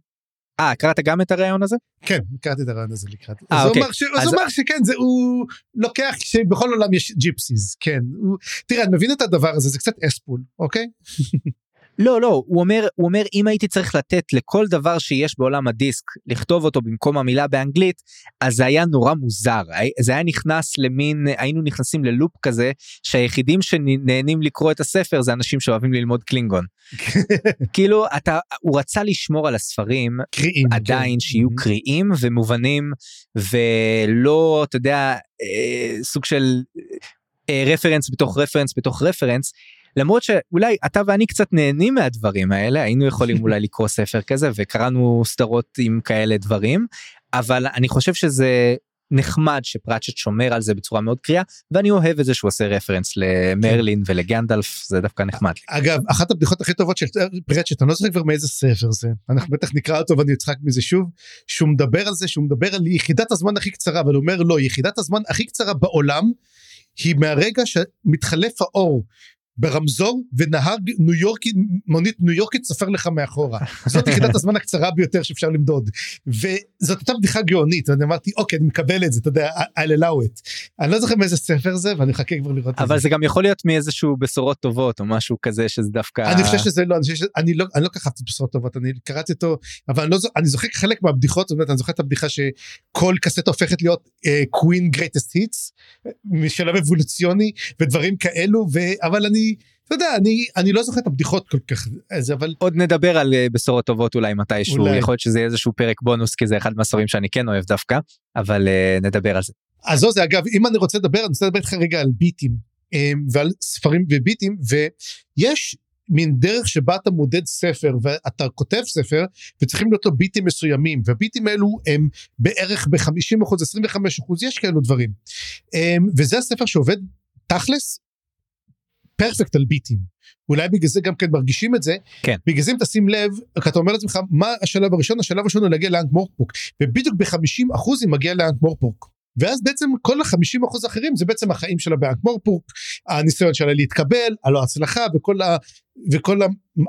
אה קראת גם את הרעיון הזה? כן, קראתי את הרעיון הזה לקראת. אה, אז הוא אוקיי. אמר ש- אז הוא אמר שכן, זה הוא לוקח שבכל עולם יש Gypsies, כן. הוא- תראה, אני מבין את הדבר הזה, זה קצת אספול, אוקיי? <laughs> לא לא הוא אומר הוא אומר אם הייתי צריך לתת לכל דבר שיש בעולם הדיסק לכתוב אותו במקום המילה באנגלית אז זה היה נורא מוזר זה היה נכנס למין היינו נכנסים ללופ כזה שהיחידים שנהנים לקרוא את הספר זה אנשים שאוהבים ללמוד קלינגון <laughs> כאילו אתה הוא רצה לשמור על הספרים קריאים. עדיין כן. שיהיו קריאים ומובנים ולא אתה יודע אה, סוג של אה, רפרנס בתוך רפרנס בתוך רפרנס למרות שאולי אתה ואני קצת נהנים מהדברים האלה היינו יכולים אולי <laughs> לקרוא ספר כזה וקראנו סדרות עם כאלה דברים אבל אני חושב שזה נחמד שפראצ'ט שומר על זה בצורה מאוד קריאה ואני אוהב את זה שהוא עושה רפרנס למרלין ולגנדלף זה דווקא נחמד. אגב, אחת הבדיחות הכי טובות של פרצ'ט, אני לא זוכר כבר מאיזה ספר זה, אנחנו בטח נקרא אותו ואני אצחק מזה שוב, שהוא מדבר על זה, שהוא מדבר על יחידת הזמן הכי קצרה, אבל הוא אומר לא, יחידת הזמן הכי קצרה בעולם, היא מהרגע שמתחלף האור. ברמזור ונהג ניו יורקי מונית ניו יורקית סופר לך מאחורה. זאת יחידת הזמן הקצרה ביותר שאפשר למדוד. וזאת הייתה בדיחה גאונית ואני אמרתי אוקיי אני מקבל את זה אתה יודע I'll allow it. אני לא זוכר מאיזה ספר זה ואני מחכה כבר לראות את זה. אבל זה גם יכול להיות מאיזשהו בשורות טובות או משהו כזה שזה דווקא אני חושב שזה לא, אני חושב שאני לא, אני לא ככבתי בשורות טובות, אני קראתי אותו, אבל אני לא, אני זוכר חלק מהבדיחות, זאת אומרת, אני זוכר את הבדיחה שכל קסטה הופכת להיות קווין גרייטסט היטס, משלב אבולוציוני ודברים כאלו, ו, אבל אני, אתה יודע, אני, אני לא זוכר את הבדיחות כל כך, אז אבל עוד נדבר על אה, בשורות טובות אולי מתישהו אולי. יכול להיות שזה יהיה איזשהו פרק בונוס כי זה אחד מהספרים שאני כן אוהב דווקא אבל אה, נדבר על זה. אז זו זה אגב, אם אני רוצה לדבר, אני רוצה לדבר איתך רגע על ביטים, אמ, ועל ספרים וביטים, ויש מין דרך שבה אתה מודד ספר ואתה כותב ספר וצריכים להיות לו ביטים מסוימים והביטים האלו הם בערך ב-50 אחוז 25 אחוז יש כאלו דברים אמ, וזה הספר שעובד תכלס פרפקט על ביטים. אולי בגלל זה גם כן מרגישים את זה. כן. בגלל זה אם תשים לב אתה אומר לעצמך מה השלב הראשון? השלב הראשון הוא להגיע לאנק מורפוק. ובדיוק ב-50 אחוז היא מגיעה לאנק מורפוק. ואז בעצם כל ה-50 אחוז האחרים זה בעצם החיים של הבנק מורפורק, הניסיון שלה להתקבל, הלא הצלחה וכל, ה, וכל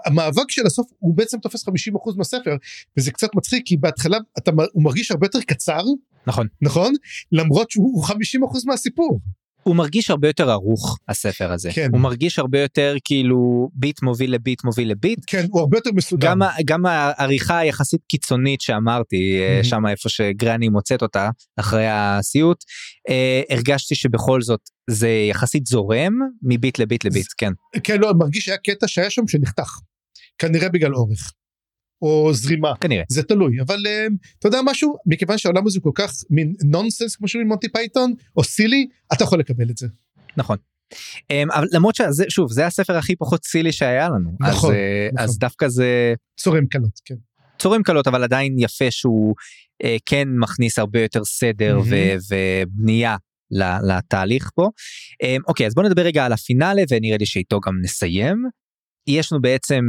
המאבק של הסוף הוא בעצם תופס 50 אחוז מהספר. וזה קצת מצחיק כי בהתחלה אתה, הוא מרגיש הרבה יותר קצר, נכון, נכון? למרות שהוא 50 אחוז מהסיפור. הוא מרגיש הרבה יותר ערוך הספר הזה כן. הוא מרגיש הרבה יותר כאילו ביט מוביל לביט מוביל לביט כן, הוא הרבה יותר מסודר. גם, גם העריכה היחסית קיצונית שאמרתי מהמם. שם איפה שגרני מוצאת אותה אחרי הסיוט אה, הרגשתי שבכל זאת זה יחסית זורם מביט לביט לביט כן כן, לא, מרגיש שהיה קטע שהיה שם שנחתך. כנראה בגלל אורך. או זרימה. כנראה זה תלוי אבל um, אתה יודע משהו מכיוון שהעולם הזה כל כך מין נונסנס כמו שאומרים מונטי פייתון או silly אתה יכול לקבל את זה. נכון. אמ, אבל למרות שזה שוב זה הספר הכי פחות silly שהיה לנו נכון, אז, אה, נכון. אז דווקא זה צורם קלות כן. צורם קלות אבל עדיין יפה שהוא אה, כן מכניס הרבה יותר סדר מהמם. ו- ובנייה לתהליך פה. אה, אוקיי אז בוא נדבר רגע על הפינאלה ונראה לי שאיתו גם נסיים. יש לנו בעצם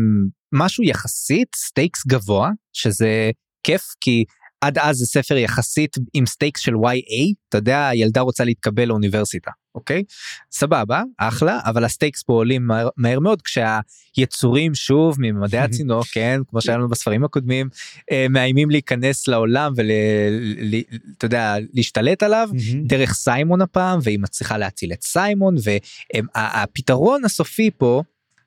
משהו יחסית stakes גבוה שזה כיף כי עד אז זה ספר יחסית עם stakes של YA אתה יודע ילדה רוצה להתקבל לאוניברסיטה אוקיי סבבה אחלה אבל ה stakes פה עולים מהר, מהר מאוד כשהיצורים שוב מממדי <laughs> הצינוק כן כמו שהיה לנו בספרים הקודמים אה, מאיימים להיכנס לעולם ואתה יודע להשתלט עליו דרך סיימון הפעם והיא מצליחה להציל את סיימון והפתרון הסופי פה.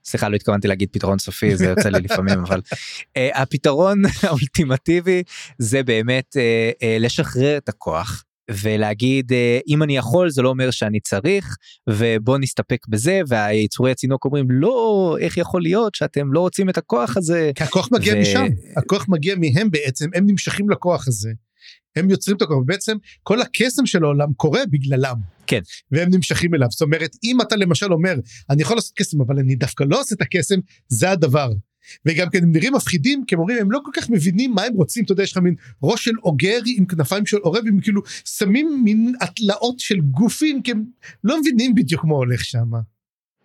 סליחה לא התכוונתי להגיד פתרון סופי זה יוצא לי לפעמים אבל uh, הפתרון <laughs> האולטימטיבי זה באמת uh, uh, לשחרר את הכוח ולהגיד אם אני יכול זה לא אומר שאני צריך ובוא נסתפק בזה והיצורי הצינוק אומרים לא איך יכול להיות שאתם לא רוצים את הכוח הזה כי הכוח מגיע ו- משם הכוח מגיע מהם בעצם הם נמשכים לכוח הזה. הם יוצרים את הכוח ובעצם כל הקסם של העולם קורה בגללם. כן. והם נמשכים אליו זאת אומרת אם אתה למשל אומר אני יכול לעשות קסם אבל אני דווקא לא עושה את הקסם זה הדבר. וגם כן הם נראים מפחידים כי הם אומרים הם לא כל כך מבינים מה הם רוצים אתה יודע יש לך מין ראש של אוגר עם כנפיים של עורב הם כאילו שמים מין התלאות של גופים כי הם לא מבינים בדיוק מה הולך שם.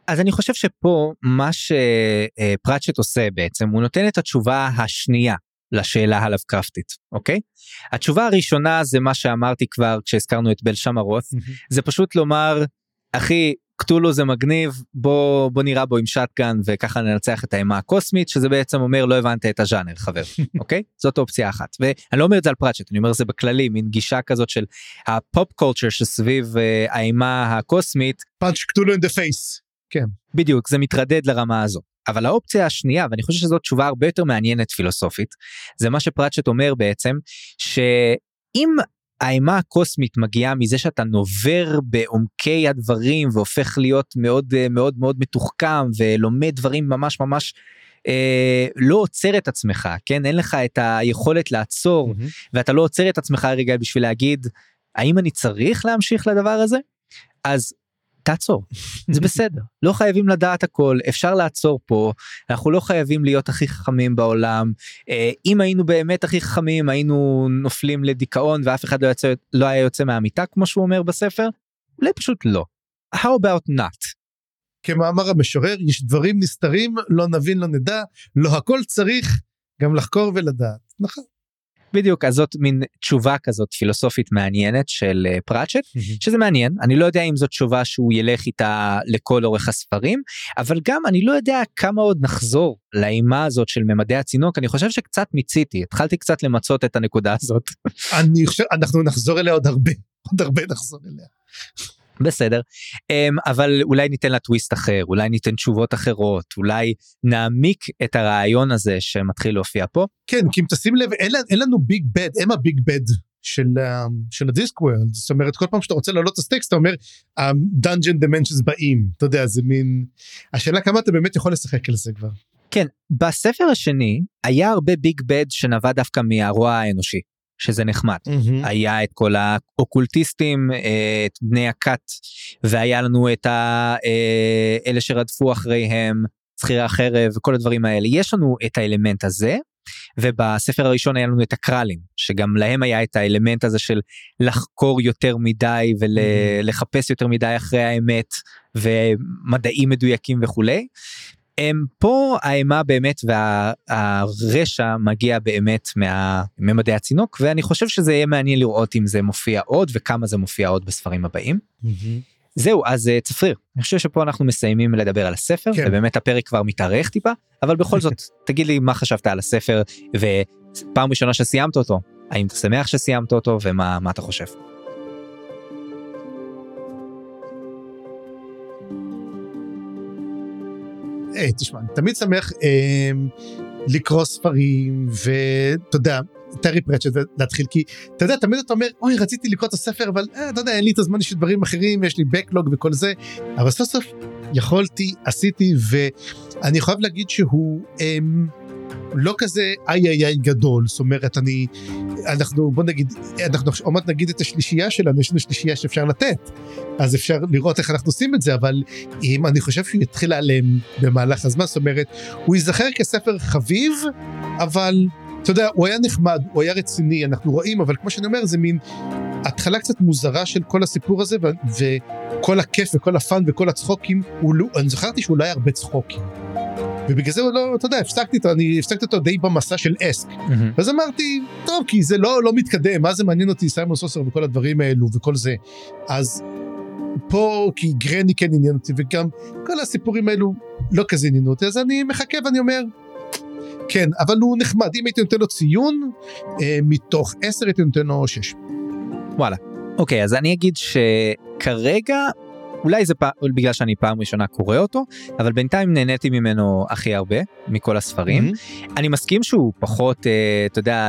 אז אני חושב שפה מה שפרצ'ט עושה בעצם הוא נותן את התשובה השנייה לשאלה הלבקרפטית אוקיי? התשובה הראשונה זה מה שאמרתי כבר כשהזכרנו את בל שמהרות זה פשוט לומר אחי Cthulhu זה מגניב בוא בוא נראה בו עם shotgun וככה ננצח את האימה הקוסמית שזה בעצם אומר לא הבנת את הז'אנר חבר <laughs> אוקיי? זאת אופציה אחת. ואני לא אומר את זה על פרצ'ט אני אומר זה בכללי מין גישה כזאת של ה pop culture שסביב אה, האימה הקוסמית. punch Cthulhu in the face. בדיוק זה מתרדד לרמה הזו אבל האופציה השנייה ואני חושב שזאת תשובה הרבה יותר מעניינת פילוסופית זה מה שפרצ'ט אומר בעצם שאם האימה הקוסמית מגיעה מזה שאתה נובר בעומקי הדברים והופך להיות מאוד אה, מאוד מאוד מתוחכם ולומד דברים ממש ממש אה, לא עוצר את עצמך כן? אין לך את היכולת לעצור ואתה לא עוצר את עצמך רגע בשביל להגיד האם אני צריך להמשיך לדבר הזה? אז תעצור זה בסדר לא חייבים לדעת הכל אפשר לעצור פה אנחנו לא חייבים להיות הכי חכמים בעולם אה, אם היינו באמת הכי חכמים היינו נופלים לדיכאון ואף אחד לא, יצא, לא היה יוצא מהמיטה כמו שהוא אומר בספר אולי פשוט לא. how about not כמאמר המשורר יש דברים נסתרים לא נבין לא נדע לא הכל צריך גם לחקור ולדעת. נכון. בדיוק אז זאת מין תשובה כזאת פילוסופית מעניינת של אה, פרצ'ט שזה מעניין. אני לא יודע אם זאת תשובה שהוא ילך איתה לכל אורך הספרים אבל גם אני לא יודע כמה עוד נחזור לאימה הזאת של ממדי הצינוק. אני חושב שקצת מיציתי. התחלתי קצת למצות את הנקודה הזאת. אני חושב אנחנו נחזור אליה עוד הרבה. עוד הרבה נחזור אליה. בסדר. אמ, אבל אולי ניתן לה טוויסט אחר אולי ניתן תשובות אחרות אולי נעמיק את הרעיון הזה שמתחיל להופיע פה. כן כי אם תשים לב אין, אין לנו big bad הם ה big bad של ה- של ה Discworld זאת אומרת כל פעם שאתה רוצה להעלות את ה stakes אתה אומר Dungeon Dimensions באים. אתה יודע זה מין השאלה כמה אתה באמת יכול לשחק על זה כבר. כן בספר השני היה הרבה big bad שנבע דווקא מהרוע האנושי שזה נחמד. היה את כל האוקולטיסטים אה, את בני הכת והיה לנו את ה- אה, אלה שרדפו אחריהם שכירי החרב וכל הדברים האלה. יש לנו את האלמנט הזה ובספר הראשון היה לנו את הקרולים שגם להם היה את האלמנט הזה של לחקור יותר מדי ולחפש יותר מדי אחרי האמת ומדעים מדויקים וכולי. הם פה האימה באמת והרשע מגיע באמת מממדי הצינוק ואני חושב שזה יהיה מעניין לראות אם זה מופיע עוד וכמה זה מופיע עוד בספרים הבאים. זהו אז אה, צפריר אני חושב שפה אנחנו מסיימים לדבר על הספר כן. ובאמת הפרק כבר מתארך טיפה אבל בכל <laughs> זאת תגיד לי מה חשבת על הספר ופעם ראשונה שסיימת אותו האם אתה שמח שסיימת אותו ומה אתה חושב. אה, תשמע, אני תמיד שמח אה, לקרוא ספרים, ואתה יודע, טרי פרצ'ט ולהתחיל, כי אתה יודע, תמיד אתה אומר, אוי, רציתי לקרוא את הספר, אבל אה, אתה יודע, אין לי את הזמן של דברים אחרים, יש לי בקלוג וכל זה, אבל סוף סוף יכולתי, עשיתי, ואני חייב להגיד שהוא... אה, לא כזה איי איי איי גדול, זאת אומרת, אני, אנחנו, בוא נגיד, אנחנו עוד מעט נגיד את השלישייה שלנו, יש לנו שלישייה שאפשר לתת, אז אפשר לראות איך אנחנו עושים את זה, אבל אם אני חושב שהוא יתחיל להיעלם במהלך הזמן, זאת אומרת, הוא ייזכר כספר חביב, אבל אתה יודע, הוא היה נחמד, הוא היה רציני, אנחנו רואים, אבל כמו שאני אומר, זה מין התחלה קצת מוזרה של כל הסיפור הזה, וכל הכיף וכל הפאן וכל הצחוקים, לא, אני זכרתי שהוא לא היה הרבה צחוקים. ובגלל זה הוא לא, אתה יודע, הפסקתי אותו, אני הפסקתי אותו די במסע של אסק. Mm-hmm. אז אמרתי, טוב, כי זה לא, לא מתקדם, מה זה מעניין אותי, סיימון סוסר וכל הדברים האלו וכל זה. אז פה, כי גרני כן עניין אותי, וגם כל הסיפורים האלו לא כזה עניינו אותי, אז אני מחכה ואני אומר, כן, אבל הוא נחמד, אם הייתי נותן לו ציון, אה, מתוך עשר הייתי נותן לו שש. וואלה. אוקיי, אז אני אגיד שכרגע אולי זה פעם, בגלל שאני פעם ראשונה קורא אותו, אבל בינתיים נהניתי ממנו הכי הרבה, מכל הספרים. Mm-hmm. אני מסכים שהוא פחות, אה, אתה יודע,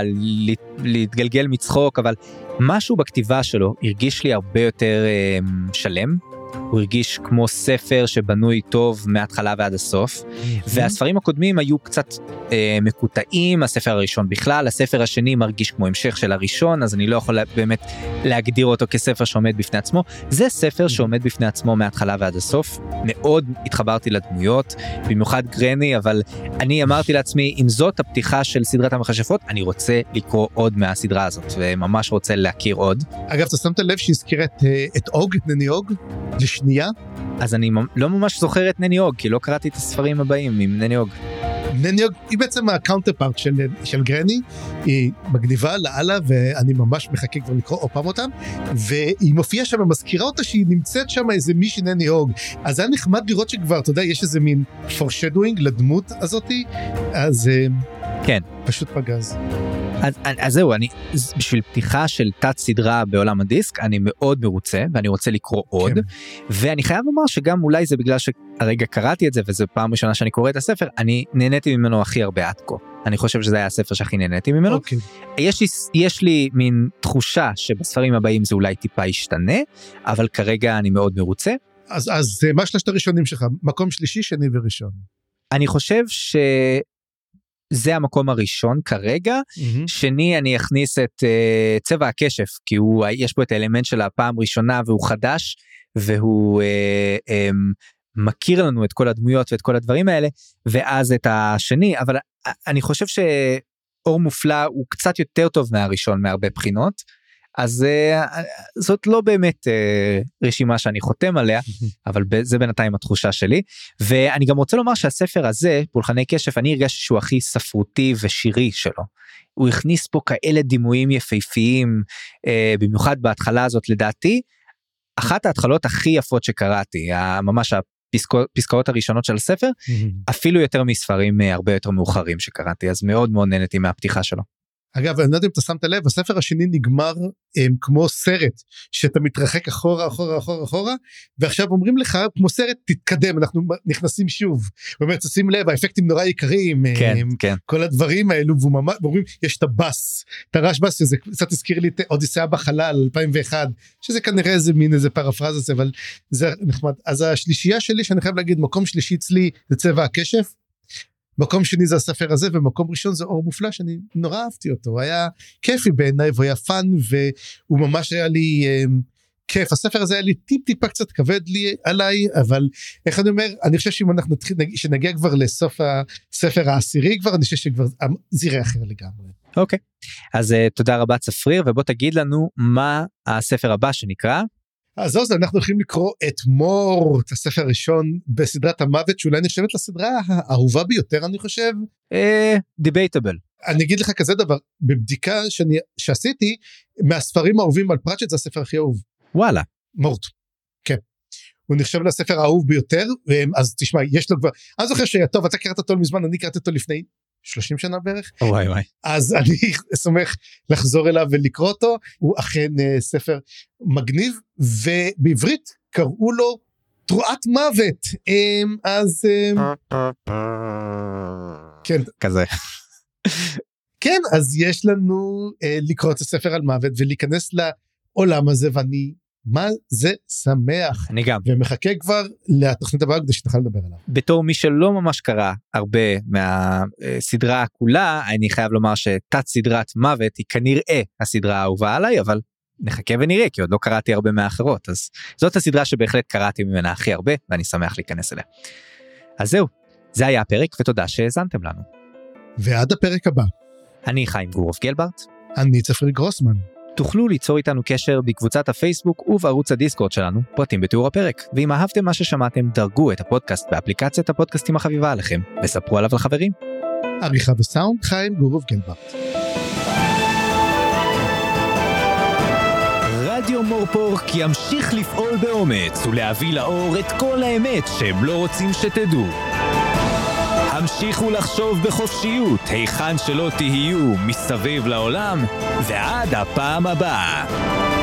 להתגלגל מצחוק, אבל משהו בכתיבה שלו הרגיש לי הרבה יותר אה, שלם, הוא הרגיש כמו ספר שבנוי טוב מההתחלה ועד הסוף, והספרים הקודמים היו קצת אה, מקוטעים, הספר הראשון בכלל, הספר השני מרגיש כמו המשך של הראשון, אז אני לא יכול באמת להגדיר אותו כספר שעומד בפני עצמו. זה ספר שעומד בפני עצמו מההתחלה ועד הסוף, מאוד התחברתי לדמויות, במיוחד גרני, אבל אני אמרתי לעצמי, אם זאת הפתיחה של סדרת המכשפות, אני רוצה לקרוא עוד מהסדרה הזאת, וממש רוצה להכיר עוד. אגב, אתה שמת לב שהזכיר את, אה, את אוג, נני אוג? לשנייה. אז אני לא ממש זוכר את נני אוג, כי לא קראתי את הספרים הבאים עם נני אוג. נני אוג היא בעצם ה counterpart של, של גרני, היא מגניבה לאללה ואני ממש מחכה כבר לקרוא עוד פעם אותם, והיא מופיעה שם ומזכירה אותה שהיא נמצאת שם איזה מישהי נני הוג, אז היה נחמד לראות שכבר, אתה יודע, יש איזה מין foreshadowing לדמות הזאתי, אז אה, כן. פשוט פגז. אז, אז זהו, אני, בשביל פתיחה של תת סדרה בעולם הדיסק, אני מאוד מרוצה ואני רוצה לקרוא עוד. כן. ואני חייב לומר שגם אולי זה בגלל שהרגע קראתי את זה וזו פעם ראשונה שאני קורא את הספר, אני נהניתי ממנו הכי הרבה עד כה. אני חושב שזה היה הספר שהכי נהניתי ממנו. אוקיי. יש, לי, יש לי מין תחושה שבספרים הבאים זה אולי טיפה ישתנה, אבל כרגע אני מאוד מרוצה. אז, אז מה שלושת הראשונים שלך? מקום שלישי, שני וראשון. אני חושב ש... זה המקום הראשון כרגע. Mm-hmm. שני, אני אכניס את uh, צבע הקשף, כי הוא, יש בו את האלמנט של הפעם ראשונה והוא חדש, והוא uh, um, מכיר לנו את כל הדמויות ואת כל הדברים האלה, ואז את השני, אבל אני חושב שאור מופלא הוא קצת יותר טוב מהראשון מהרבה בחינות. אז uh, זאת לא באמת uh, רשימה שאני חותם עליה <laughs> אבל זה בינתיים התחושה שלי ואני גם רוצה לומר שהספר הזה פולחני קשף אני הרגשתי שהוא הכי ספרותי ושירי שלו. הוא הכניס פה כאלה דימויים יפהפיים במיוחד בהתחלה הזאת לדעתי. אחת ההתחלות הכי יפות שקראתי ממש הפסקאות הראשונות של הספר <laughs> אפילו יותר מספרים הרבה יותר מאוחרים שקראתי אז מאוד מאוד נהניתי מהפתיחה שלו. אגב אני לא יודע אם אתה שמת לב הספר השני נגמר הם, כמו סרט שאתה מתרחק אחורה אחורה אחורה אחורה ועכשיו אומרים לך כמו סרט תתקדם אנחנו נכנסים שוב. באמת שים לב האפקטים נורא יקרים כן, הם, כן. כל הדברים האלו וממש אומרים יש את הבאס את הרעש באס שזה קצת הזכיר לי את אודיסאה בחלל 2001 שזה כנראה איזה מין איזה פרפרזה אבל זה נחמד אז השלישייה שלי שאני חייב להגיד מקום שלישי אצלי זה צבע הכשף מקום שני זה הספר הזה ומקום ראשון זה אור מופלא שאני נורא אהבתי אותו הוא היה כיפי בעיניי והוא היה fun והוא ממש היה לי אה, כיף הספר הזה היה לי טיפ טיפה קצת כבד לי עליי אבל איך אני אומר אני חושב שאם אנחנו נתחיל שנגיע כבר לסוף הספר העשירי כבר אני חושב שכבר זה יראה אחר לגמרי. אוקיי okay. אז uh, תודה רבה צפריר ובוא תגיד לנו מה הספר הבא שנקרא. אז זה אנחנו הולכים לקרוא את מור את הספר הראשון בסדרת המוות שאולי נחשבת לסדרה האהובה ביותר אני חושב. דיבייטבל. אני אגיד לך כזה דבר בבדיקה שאני שעשיתי מהספרים האהובים על פרצ'ט זה הספר הכי אהוב. וואלה. מורט. כן. הוא נחשב לספר האהוב ביותר אז תשמע יש לו כבר אני זוכר שטוב אתה קראת אותו מזמן אני קראתי אותו לפני 30 שנה בערך. וואי וואי. אז <laughs> אני סומך לחזור אליו ולקרוא אותו. הוא אכן uh, ספר מגניב ובעברית קראו לו תרועת מוות um, אז um, כן. כזה. כן אז יש לנו uh, לקרוא את הספר על מוות ולהיכנס לעולם הזה ואני מה זה שמח אני גם ומחכה כבר לתוכנית הבאה כדי שתוכל לדבר עליו. בתור מי שלא ממש קרא הרבה מהסדרה כולה אני חייב לומר שתת סדרת מוות היא כנראה הסדרה האהובה עליי אבל נחכה ונראה כי עוד לא קראתי הרבה מהאחרות אז זאת הסדרה שבהחלט קראתי ממנה הכי הרבה ואני שמח להיכנס אליה. אז זהו זה היה הפרק ותודה שהאזנתם לנו. ועד הפרק הבא. אני חיים גורוב גלברט. אני צפריר גרוסמן. תוכלו ליצור איתנו קשר בקבוצת הפייסבוק ובערוץ הדיסקורד שלנו, פרטים בתיאור הפרק. ואם אהבתם מה ששמעתם, דרגו את הפודקאסט באפליקציית הפודקאסטים החביבה עליכם, וספרו עליו לחברים. עריכה וסאונד חיים גורוב גלברט. רדיו מורפורק ימשיך לפעול באומץ ולהביא לאור את כל האמת שהם לא רוצים שתדעו. המשיכו לחשוב בחופשיות היכן שלא תהיו מסביב לעולם, ועד הפעם הבאה.